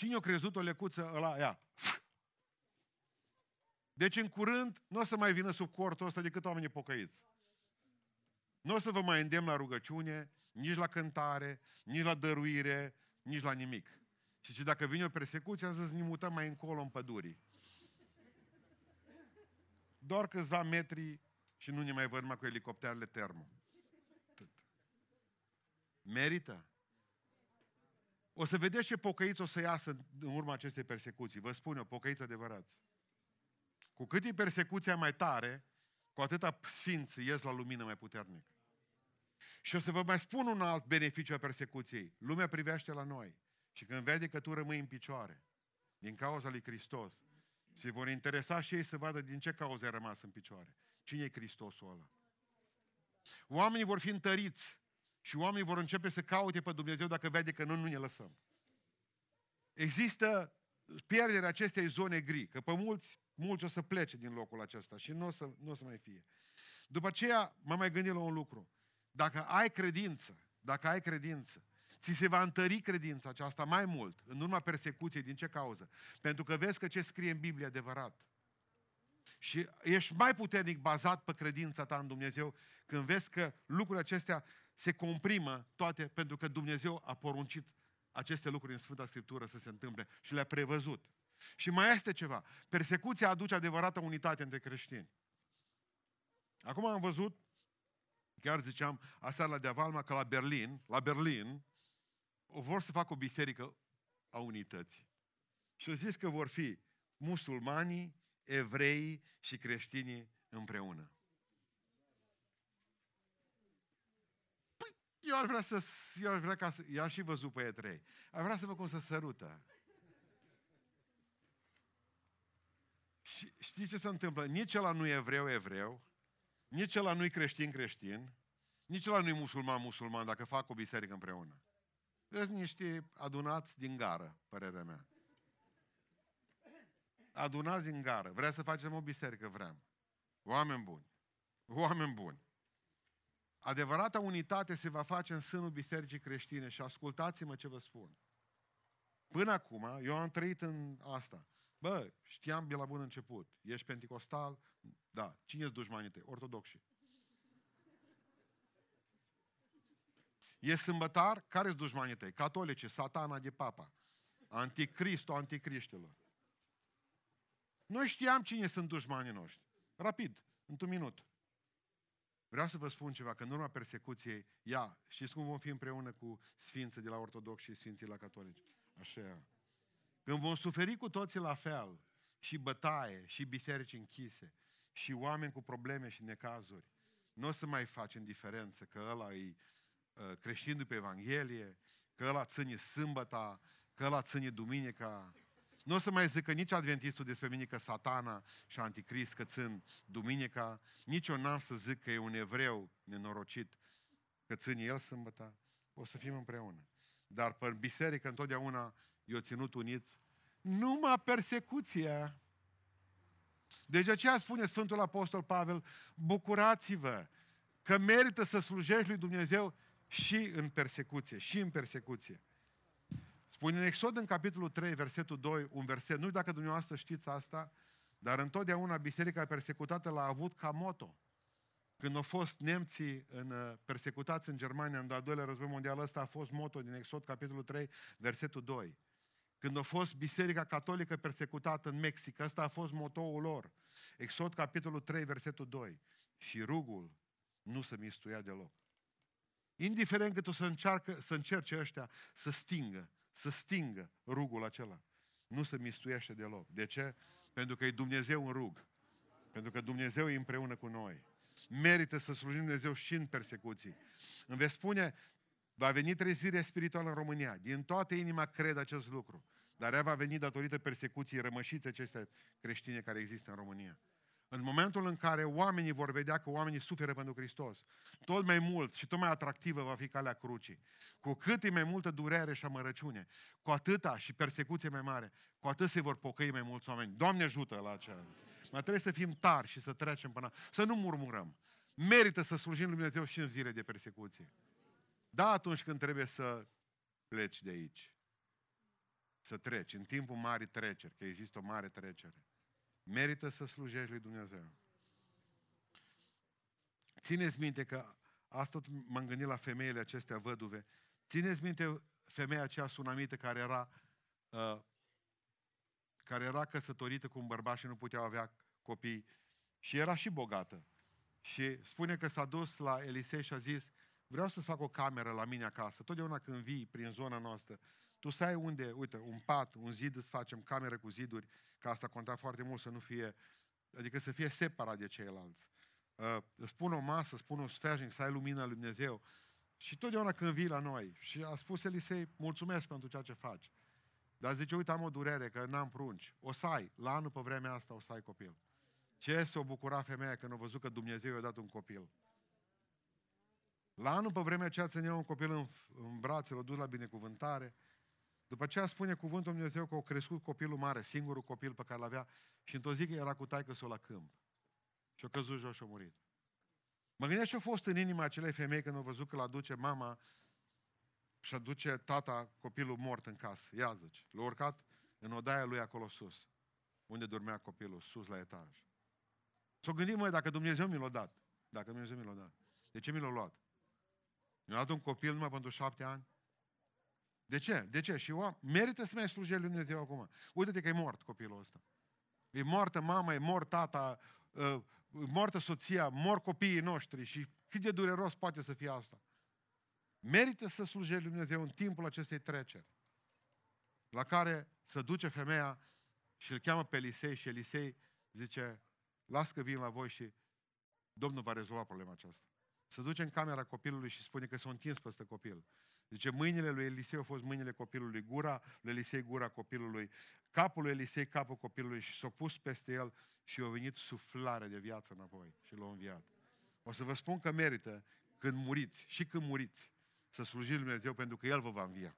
Cine a crezut o lecuță ăla, ea? Deci în curând nu o să mai vină sub cortul ăsta decât oamenii pocăiți. Nu o să vă mai îndemn la rugăciune, nici la cântare, nici la dăruire, nici la nimic. Și ce dacă vine o persecuție, am zis, ne mutăm mai încolo în pădurii. Doar câțiva metri și nu ne mai văd mai cu elicopterele termo. Atât. Merită. O să vedeți ce pocăiți o să iasă în urma acestei persecuții. Vă spun eu, pocăiți adevărați. Cu cât e persecuția mai tare, cu atâta sfinți ies la lumină mai puternic. Și o să vă mai spun un alt beneficiu a persecuției. Lumea privește la noi. Și când vede că tu rămâi în picioare, din cauza lui Hristos, se vor interesa și ei să vadă din ce cauză ai rămas în picioare. Cine e Hristosul ăla? Oamenii vor fi întăriți și oamenii vor începe să caute pe Dumnezeu dacă vede că noi nu ne lăsăm. Există pierderea acestei zone gri, că pe mulți, mulți o să plece din locul acesta și nu o să, nu o să mai fie. După aceea m-am mai gândit la un lucru. Dacă ai credință, dacă ai credință, ți se va întări credința aceasta mai mult în urma persecuției. Din ce cauză? Pentru că vezi că ce scrie în Biblie adevărat. Și ești mai puternic bazat pe credința ta în Dumnezeu când vezi că lucrurile acestea se comprimă toate pentru că Dumnezeu a poruncit aceste lucruri în Sfânta Scriptură să se întâmple și le-a prevăzut. Și mai este ceva. Persecuția aduce adevărată unitate între creștini. Acum am văzut, chiar ziceam, aseară la Deavalma, că la Berlin, la Berlin, vor să facă o biserică a unității. Și au zis că vor fi musulmanii, evrei și creștinii împreună. Păi, eu ar vrea să, eu ar vrea ca să, i-aș și văzut pe trei. Ar vrea să văd cum să sărută. Și știți ce se întâmplă? Nici ăla nu e evreu, evreu, nici ăla nu e creștin, creștin, nici ăla nu e musulman, musulman, dacă fac o biserică împreună. Sunt niște adunați din gară, părerea mea. Adunați din gară. Vrea să facem o biserică? Vreau. Oameni buni. Oameni buni. Adevărata unitate se va face în sânul bisericii creștine și ascultați-mă ce vă spun. Până acum, eu am trăit în asta. Bă, știam de la bun început. Ești penticostal? Da. Cine-s dușmanii tăi? Ortodoxi. E sâmbătar? Care-s dușmanii tăi? Catolice, satana de papa. Anticristul anticriștilor. Noi știam cine sunt dușmanii noștri. Rapid, într-un minut. Vreau să vă spun ceva, că în urma persecuției, ia, știți cum vom fi împreună cu sfinții de la ortodox și sfinții la catolici? Așa. Când vom suferi cu toții la fel, și bătaie, și biserici închise, și oameni cu probleme și necazuri, nu o să mai facem diferență, că ăla e Uh, creștin după Evanghelie, că ăla ține sâmbăta, că ăla ține duminica. Nu o să mai zică nici adventistul despre mine că satana și anticrist că țin duminica, nici eu n-am să zic că e un evreu nenorocit că ține el sâmbăta. O să fim împreună. Dar pe biserică întotdeauna eu ținut uniți numai persecuția. Deci aceea spune Sfântul Apostol Pavel, bucurați-vă că merită să slujești lui Dumnezeu și în persecuție, și în persecuție. Spune în Exod, în capitolul 3, versetul 2, un verset, nu știu dacă dumneavoastră știți asta, dar întotdeauna biserica persecutată l-a avut ca moto. Când au fost nemții în, uh, persecutați în Germania în al doilea război mondial, ăsta a fost moto din Exod, capitolul 3, versetul 2. Când a fost biserica catolică persecutată în Mexic, ăsta a fost motoul lor. Exod, capitolul 3, versetul 2. Și rugul nu se mistuia deloc. Indiferent cât o să, încearcă, să încerce ăștia să stingă, să stingă rugul acela. Nu se mistuiește deloc. De ce? Pentru că e Dumnezeu în rug. Pentru că Dumnezeu e împreună cu noi. Merită să slujim Dumnezeu și în persecuții. Îmi veți spune, va veni trezirea spirituală în România. Din toată inima cred acest lucru. Dar ea va veni datorită persecuției rămășițe acestea creștine care există în România. În momentul în care oamenii vor vedea că oamenii suferă pentru Hristos, tot mai mult și tot mai atractivă va fi calea crucii. Cu cât e mai multă durere și amărăciune, cu atâta și persecuție mai mare, cu atât se vor pocăi mai mulți oameni. Doamne ajută la aceea. Mai trebuie să fim tari și să trecem până... Să nu murmurăm. Merită să slujim Lui Dumnezeu și în zile de persecuție. Da, atunci când trebuie să pleci de aici. să treci, în timpul marii treceri, că există o mare trecere. Merită să slujești lui Dumnezeu. Țineți minte că asta tot m-am gândit la femeile acestea văduve. Țineți minte femeia aceea sunamită care era uh, care era căsătorită cu un bărbat și nu putea avea copii și era și bogată. Și spune că s-a dus la Elisei și a zis, vreau să-ți fac o cameră la mine acasă. Totdeauna când vii prin zona noastră, tu să ai unde, uite, un pat, un zid, îți facem cameră cu ziduri, că asta conta foarte mult să nu fie, adică să fie separat de ceilalți. Uh, îți pun o masă, îți pun un sfeajnic, să ai lumina lui Dumnezeu. Și totdeauna când vii la noi, și a spus Elisei, mulțumesc pentru ceea ce faci. Dar zice, uite, am o durere, că n-am prunci. O să ai, la anul pe vremea asta o să ai copil. Ce s-o bucura femeia când a văzut că Dumnezeu i-a dat un copil? La anul pe vremea aceea ținea un copil în, în brațe, l-a dus la binecuvântare. După aceea spune cuvântul Dumnezeu că a crescut copilul mare, singurul copil pe care l-avea și într-o zi că era cu taică s la câmp. Și a căzut jos și a murit. Mă gândesc ce a fost în inima acelei femei când a văzut că l aduce mama și aduce tata copilul mort în casă. Ia zici, l-a urcat în odaia lui acolo sus, unde dormea copilul, sus la etaj. S-o gândit, măi, dacă Dumnezeu mi l-a dat, dacă Dumnezeu mi l-a dat, de ce mi l-a luat? Mi-a dat un copil numai pentru șapte ani? De ce? De ce? Și eu merită să mai slujești lui Dumnezeu acum. Uite-te că e mort copilul ăsta. E moartă mama, e mort tata, uh, moartă soția, mor copiii noștri și cât de dureros poate să fie asta. Merită să slujești lui Dumnezeu în timpul acestei treceri, la care se duce femeia și îl cheamă pe Elisei și Elisei zice, las că vin la voi și Domnul va rezolva problema aceasta. Se duce în camera copilului și spune că s-a întins peste copil. Zice, mâinile lui Elisei au fost mâinile copilului, gura lui Elisei, gura copilului, capul lui Elisei, capul copilului și s-a pus peste el și a venit suflare de viață înapoi și l-a înviat. O să vă spun că merită când muriți și când muriți să slujiți Lui Dumnezeu pentru că El vă va învia.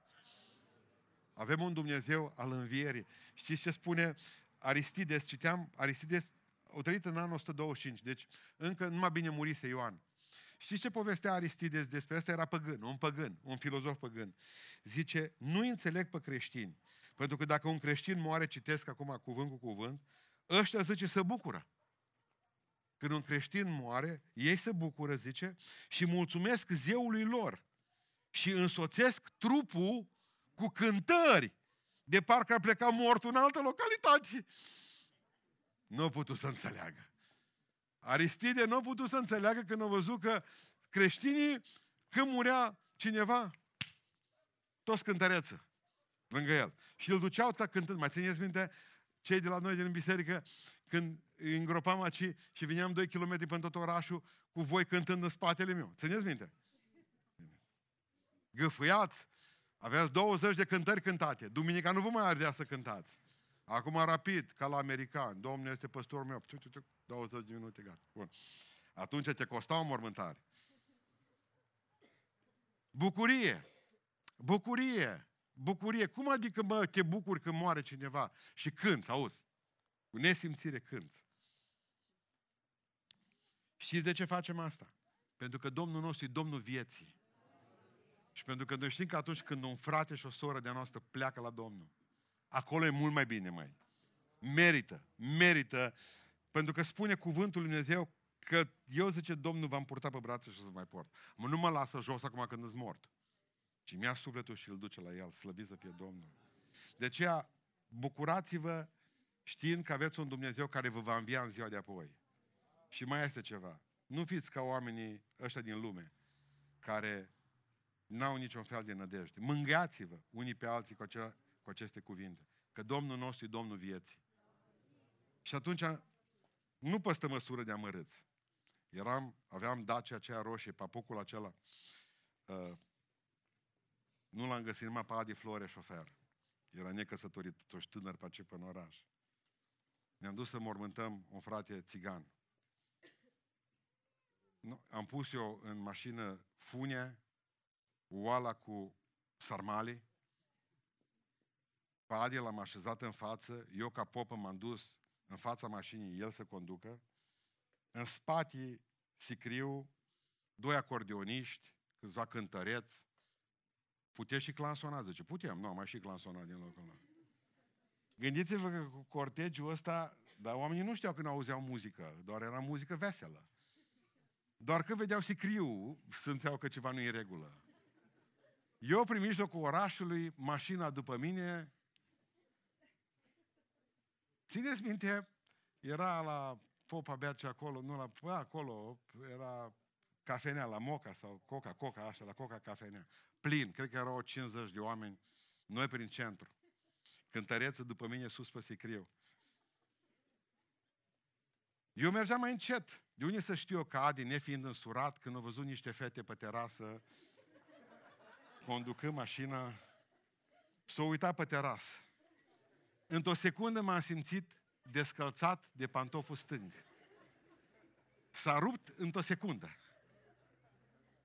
Avem un Dumnezeu al învierii. Știți ce spune Aristides? Citeam, Aristides o trăit în anul 125, deci încă numai bine murise Ioan. Știți ce povestea Aristides despre asta? Era păgân, un păgân, un filozof păgân. Zice, nu înțeleg pe creștini. Pentru că dacă un creștin moare, citesc acum cuvânt cu cuvânt, ăștia zice să bucură. Când un creștin moare, ei se bucură, zice, și mulțumesc zeului lor. Și însoțesc trupul cu cântări, de parcă ar pleca mort în altă localitate. Nu a putut să înțeleagă. Aristide nu a putut să înțeleagă când a văzut că creștinii, când murea cineva, toți cântăreță lângă el. Și îl duceau la cântând. Mai țineți minte cei de la noi din biserică, când îi îngropam aici și veneam 2 km până tot orașul cu voi cântând în spatele meu. Țineți minte? Gâfâiați, aveați 20 de cântări cântate. Duminica nu vă mai ardea să cântați. Acum rapid, ca la american. Domnul este păstorul meu. 20 de minute, gata. Bun. Atunci te costa o mormântare. Bucurie. Bucurie. Bucurie. Cum adică, mă, te bucuri când moare cineva? Și când, auzi? Cu nesimțire când? Știți de ce facem asta? Pentru că Domnul nostru e Domnul vieții. Și pentru că noi știm că atunci când un frate și o soră de-a noastră pleacă la Domnul, acolo e mult mai bine, mai. Merită, merită, pentru că spune cuvântul Lui Dumnezeu că eu, zice, Domnul v-am purtat pe brațe și o să mai port. Mă, nu mă lasă jos acum când îți mort, ci mi-a sufletul și îl duce la el, slăvit să fie Domnul. De aceea, bucurați-vă știind că aveți un Dumnezeu care vă va învia în ziua de apoi. Și mai este ceva. Nu fiți ca oamenii ăștia din lume, care n-au niciun fel de nădejde. Mângâiați-vă unii pe alții cu, acea, cu aceste cuvinte. Că Domnul nostru e Domnul vieții. Și atunci, nu păstă măsură de amărâți. Eram, aveam Dacia aceea roșie, papucul acela. Uh, nu l-am găsit numai pe Adi Flore, șofer. Era necăsătorit, toți tânăr pe aceea în oraș. Ne-am dus să mormântăm un frate țigan. Nu, am pus eu în mașină funie, oala cu sarmale, pe Adi l-am așezat în față, eu ca popă m-am dus în fața mașinii, el să conducă, în spate sicriu, doi acordeoniști, câțiva cântăreți, puteți și clansona, zice, putem, nu, am mai și clansonat din locul ăla. Gândiți-vă că cu cortegiul ăsta, dar oamenii nu știau când auzeau muzică, doar era muzică veselă. Doar când vedeau sicriu, simțeau că ceva nu e în regulă. Eu, prin mijlocul orașului, mașina după mine, țineți minte, era la Popa Berce acolo, nu la, bă, acolo, era cafenea la Moca sau Coca, Coca, așa, la Coca cafenea. Plin, cred că erau 50 de oameni, noi prin centru. Cântăreță după mine sus pe sicriu. Eu mergeam mai încet. De unde să știu eu că Adi, nefiind însurat, când au văzut niște fete pe terasă, conducând mașina, s-a uitat pe terasă. Într-o secundă m-am simțit descălțat de pantoful stâng. S-a rupt într-o secundă.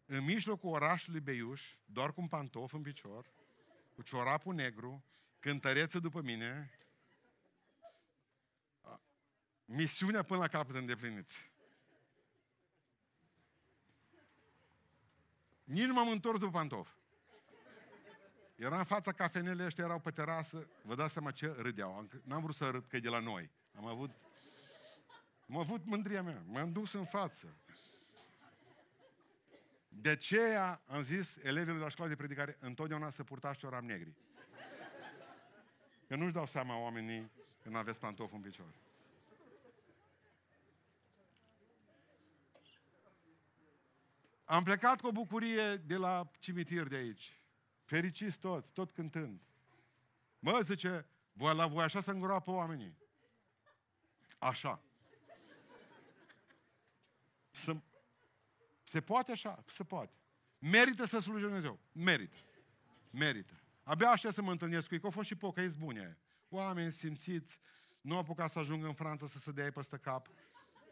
În mijlocul orașului Beiuș, doar cu un pantof în picior, cu ciorapul negru, cântăreță după mine, misiunea până la capăt îndeplinit. Nici nu m-am întors după pantof. Era în fața cafenelei, ăștia erau pe terasă, vă dați seama ce râdeau. N-am vrut să râd că e de la noi. Am avut, am avut mândria mea, m-am dus în față. De aceea am zis elevilor la școala de predicare, întotdeauna să purtați cioram negri. Că nu-și dau seama oamenii când aveți pantofi în picioare. Am plecat cu o bucurie de la cimitir de aici. Fericiți toți, tot cântând. Mă, zice, voi la voi așa să îngroapă oamenii. Așa. Să, se poate așa? Se poate. Merită să slujești Dumnezeu. Merită. Merită. Abia așa să mă întâlnesc cu ei, că au fost și pocăiți bune. Oameni simțiți, nu au apucat să ajungă în Franța să se dea peste cap.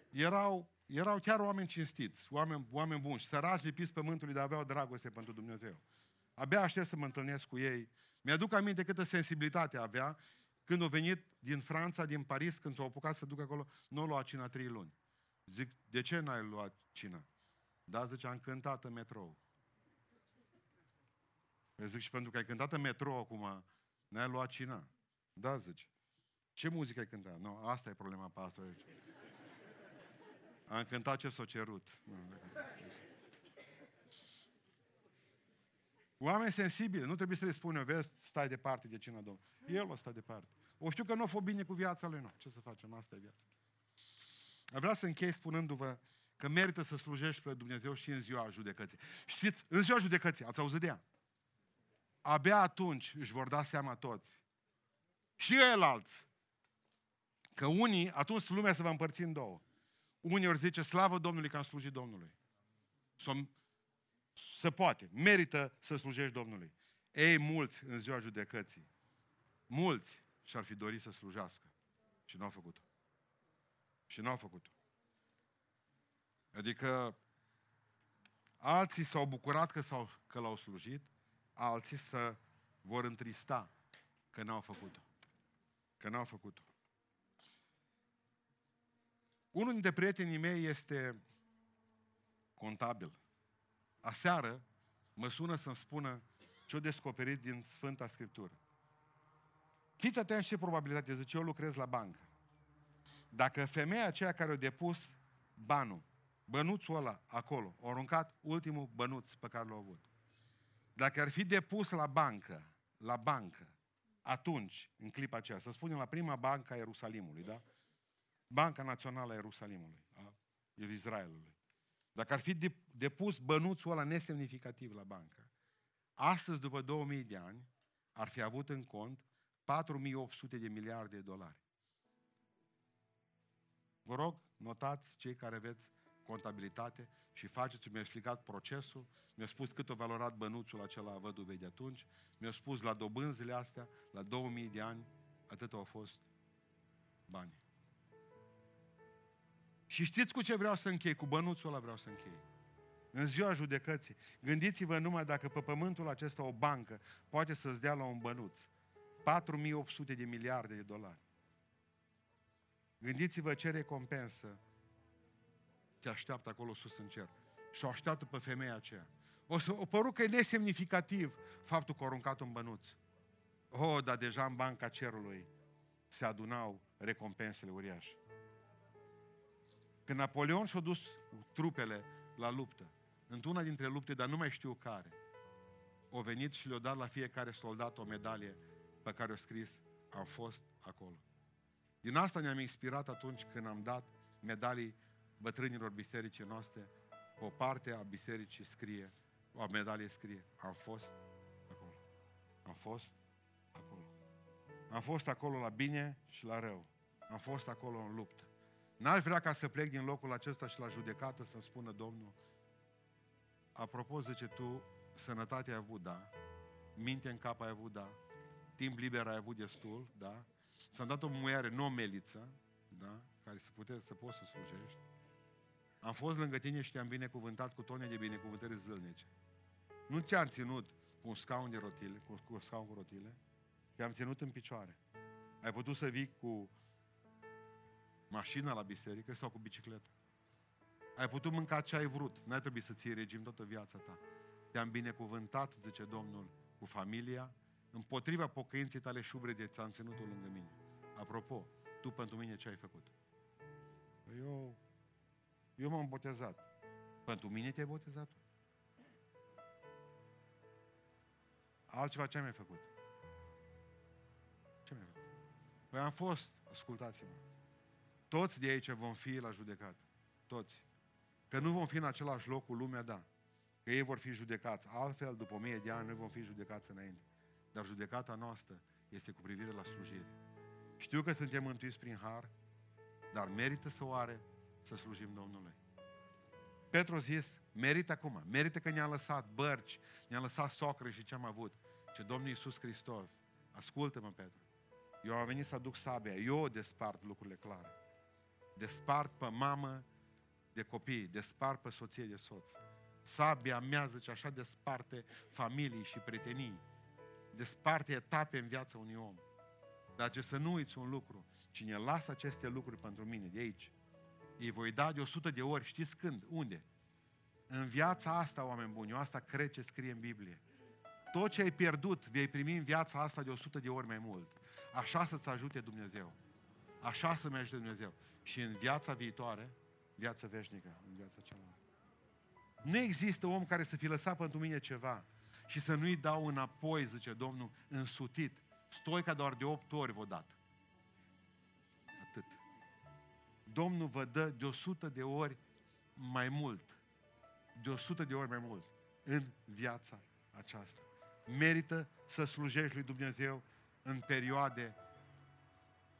Erau, erau chiar oameni cinstiți, oameni, oameni buni, săraci lipiți pământului, dar aveau dragoste pentru Dumnezeu. Abia aștept să mă întâlnesc cu ei. Mi-aduc aminte câtă sensibilitate avea când au venit din Franța, din Paris, când s-au apucat să ducă acolo, nu au luat cina trei luni. Zic, de ce n-ai luat cina? Da, zice, am cântat în metrou. Eu zic, și pentru că ai cântat în metrou acum, n-ai luat cina. Da, zice. Ce muzică ai cântat? Nu, asta e problema pastorului. Am cântat ce s-a cerut. Oameni sensibili, nu trebuie să le spună, vezi, stai departe de cina Domnului. El o stă departe. O știu că nu a fost bine cu viața lui, nu. Ce să facem? Asta e viața. Vreau să închei spunându-vă că merită să slujești pe Dumnezeu și în ziua judecății. Știți, în ziua judecății, ați auzit de ea? Abia atunci își vor da seama toți. Și el alți. Că unii, atunci lumea se va împărți în două. Unii ori zice, slavă Domnului că am slujit Domnului. Să, se poate, merită să slujești Domnului. Ei, mulți în ziua judecății, mulți și-ar fi dorit să slujească și nu au făcut-o. Și nu au făcut-o. Adică alții s-au bucurat că, s-au, că l-au slujit, alții să vor întrista că n-au făcut-o. Că n-au făcut-o. Unul dintre prietenii mei este contabil. Aseară mă sună să-mi spună ce-o descoperit din Sfânta Scriptură. Fiți atenți ce probabilitate, zice, eu lucrez la bancă. Dacă femeia aceea care a depus banul, bănuțul ăla acolo, a aruncat ultimul bănuț pe care l-a avut. Dacă ar fi depus la bancă, la bancă, atunci, în clipa aceea, să spunem la prima bancă a Ierusalimului, da? Banca Națională a Ierusalimului, a Israelului. Dacă ar fi depus bănuțul ăla nesemnificativ la bancă, astăzi, după 2000 de ani, ar fi avut în cont 4800 de miliarde de dolari. Vă rog, notați cei care aveți contabilitate și faceți, mi-a explicat procesul, mi-a spus cât a valorat bănuțul acela a văduvei de atunci, mi-a spus la dobânzile astea, la 2000 de ani, atât au fost bani. Și știți cu ce vreau să închei? Cu bănuțul ăla vreau să închei. În ziua judecății, gândiți-vă numai dacă pe pământul acesta o bancă poate să-ți dea la un bănuț 4800 de miliarde de dolari. Gândiți-vă ce recompensă te așteaptă acolo sus în cer. Și o așteaptă pe femeia aceea. O să o păru că e nesemnificativ faptul că a aruncat un bănuț. Oh, dar deja în banca cerului se adunau recompensele uriașe. Când Napoleon și-a dus trupele la luptă, într-una dintre lupte, dar nu mai știu care, au venit și le-au dat la fiecare soldat o medalie pe care o scris, am fost acolo. Din asta ne-am inspirat atunci când am dat medalii bătrânilor bisericii noastre, o parte a bisericii scrie, o medalie scrie, am fost acolo. Am fost acolo. Am fost acolo la bine și la rău. Am fost acolo în luptă. N-aș vrea ca să plec din locul acesta și la judecată să-mi spună Domnul, apropo, zice tu, sănătate ai avut, da, minte în cap ai avut, da, timp liber ai avut destul, da, s-a dat o muiare, nu o meliță, da, care să, pute, să poți să slujești. Am fost lângă tine și te-am binecuvântat cu tone de binecuvântări zilnice. Nu ți-am ținut cu un scaun de rotile, cu, cu un scaun cu rotile, te-am ținut în picioare. Ai putut să vii cu mașina la biserică sau cu bicicletă. Ai putut mânca ce ai vrut. N-ai trebuit să ții regim toată viața ta. Te-am binecuvântat, zice Domnul, cu familia, împotriva pocăinței tale șubrede ți-am ținut-o lângă mine. Apropo, tu pentru mine ce ai făcut? Eu, eu m-am botezat. Pentru mine te-ai botezat? Altceva ce ai mai făcut? Ce mai făcut? Păi am fost, ascultați-mă, toți de aici vom fi la judecat. Toți. Că nu vom fi în același loc cu lumea, da. Că ei vor fi judecați. Altfel, după o mie de ani, noi vom fi judecați înainte. Dar judecata noastră este cu privire la slujire. Știu că suntem mântuiți prin har, dar merită să o are să slujim Domnului. Petru a zis, merită acum, merită că ne-a lăsat bărci, ne-a lăsat socră și ce am avut. Ce Domnul Iisus Hristos, ascultă-mă, Petru, eu am venit să aduc sabia, eu despart lucrurile clare. Despart pe mamă de copii, despart pe soție de soț. Sabia mea, zice, așa desparte familii și prietenii. Desparte etape în viața unui om. Dar ce să nu uiți un lucru, cine lasă aceste lucruri pentru mine de aici, îi voi da de 100 de ori, știți când? Unde? În viața asta, oameni buni, eu asta cred ce scrie în Biblie. Tot ce ai pierdut, vei primi în viața asta de 100 de ori mai mult. Așa să-ți ajute Dumnezeu. Așa să-mi ajute Dumnezeu. Și în viața viitoare, viața veșnică, în viața cealaltă. Nu există om care să fi lăsat pentru mine ceva și să nu-i dau înapoi, zice Domnul, însutit. Stoica doar de opt ori vă dat. Atât. Domnul vă dă de 100 de ori mai mult. De 100 de ori mai mult în viața aceasta. Merită să slujești lui Dumnezeu în perioade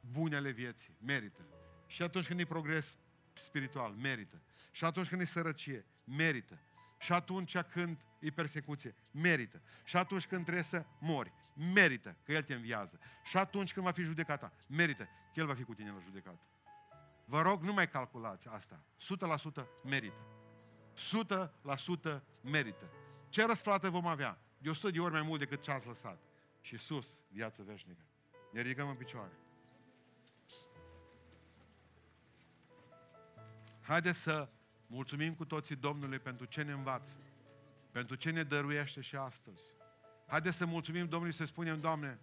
bune ale vieții. Merită. Și atunci când e progres spiritual, merită. Și atunci când e sărăcie, merită. Și atunci când e persecuție, merită. Și atunci când trebuie să mori, merită, că El te înviază. Și atunci când va fi judecata, merită, că El va fi cu tine la judecată. Vă rog, nu mai calculați asta. 100% merită. 100% merită. Ce răsplată vom avea? De 100 de ori mai mult decât ce ați lăsat. Și sus, viață veșnică. Ne ridicăm în picioare. Haideți să mulțumim cu toții Domnului pentru ce ne învață, pentru ce ne dăruiește și astăzi. Haideți să mulțumim Domnului să spunem, Doamne,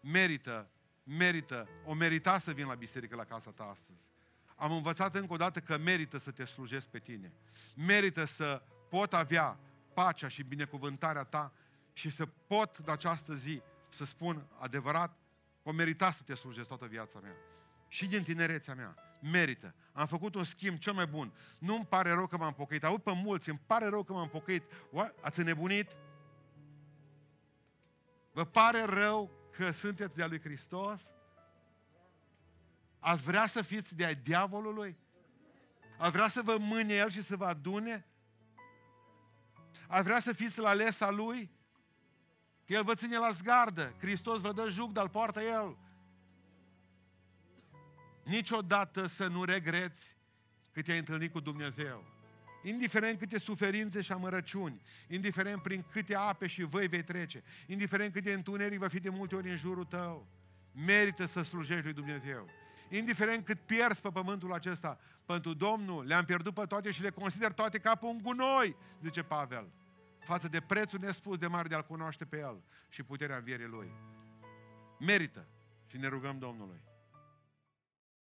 merită, merită, o merita să vin la biserică la casa ta astăzi. Am învățat încă o dată că merită să te slujesc pe tine. Merită să pot avea pacea și binecuvântarea ta și să pot de această zi să spun adevărat, o merita să te slujesc toată viața mea. Și din tinerețea mea merită. Am făcut un schimb cel mai bun. Nu-mi pare rău că m-am pocăit. Aud pe mulți, îmi pare rău că m-am pocăit. Ați înnebunit? Vă pare rău că sunteți de-a lui Hristos? Ați vrea să fiți de-a diavolului? Ați vrea să vă mâne El și să vă adune? Ați vrea să fiți la alesa Lui? Că El vă ține la zgardă. Hristos vă dă juc, dar poartă El. Niciodată să nu regreți că te-ai întâlnit cu Dumnezeu. Indiferent câte suferințe și amărăciuni, indiferent prin câte ape și văi vei trece, indiferent câte întuneric va fi de multe ori în jurul tău, merită să slujești lui Dumnezeu. Indiferent cât pierzi pe pământul acesta, pentru Domnul le-am pierdut pe toate și le consider toate ca pe un gunoi, zice Pavel, față de prețul nespus de mare de a-L cunoaște pe El și puterea învierii Lui. Merită și ne rugăm Domnului.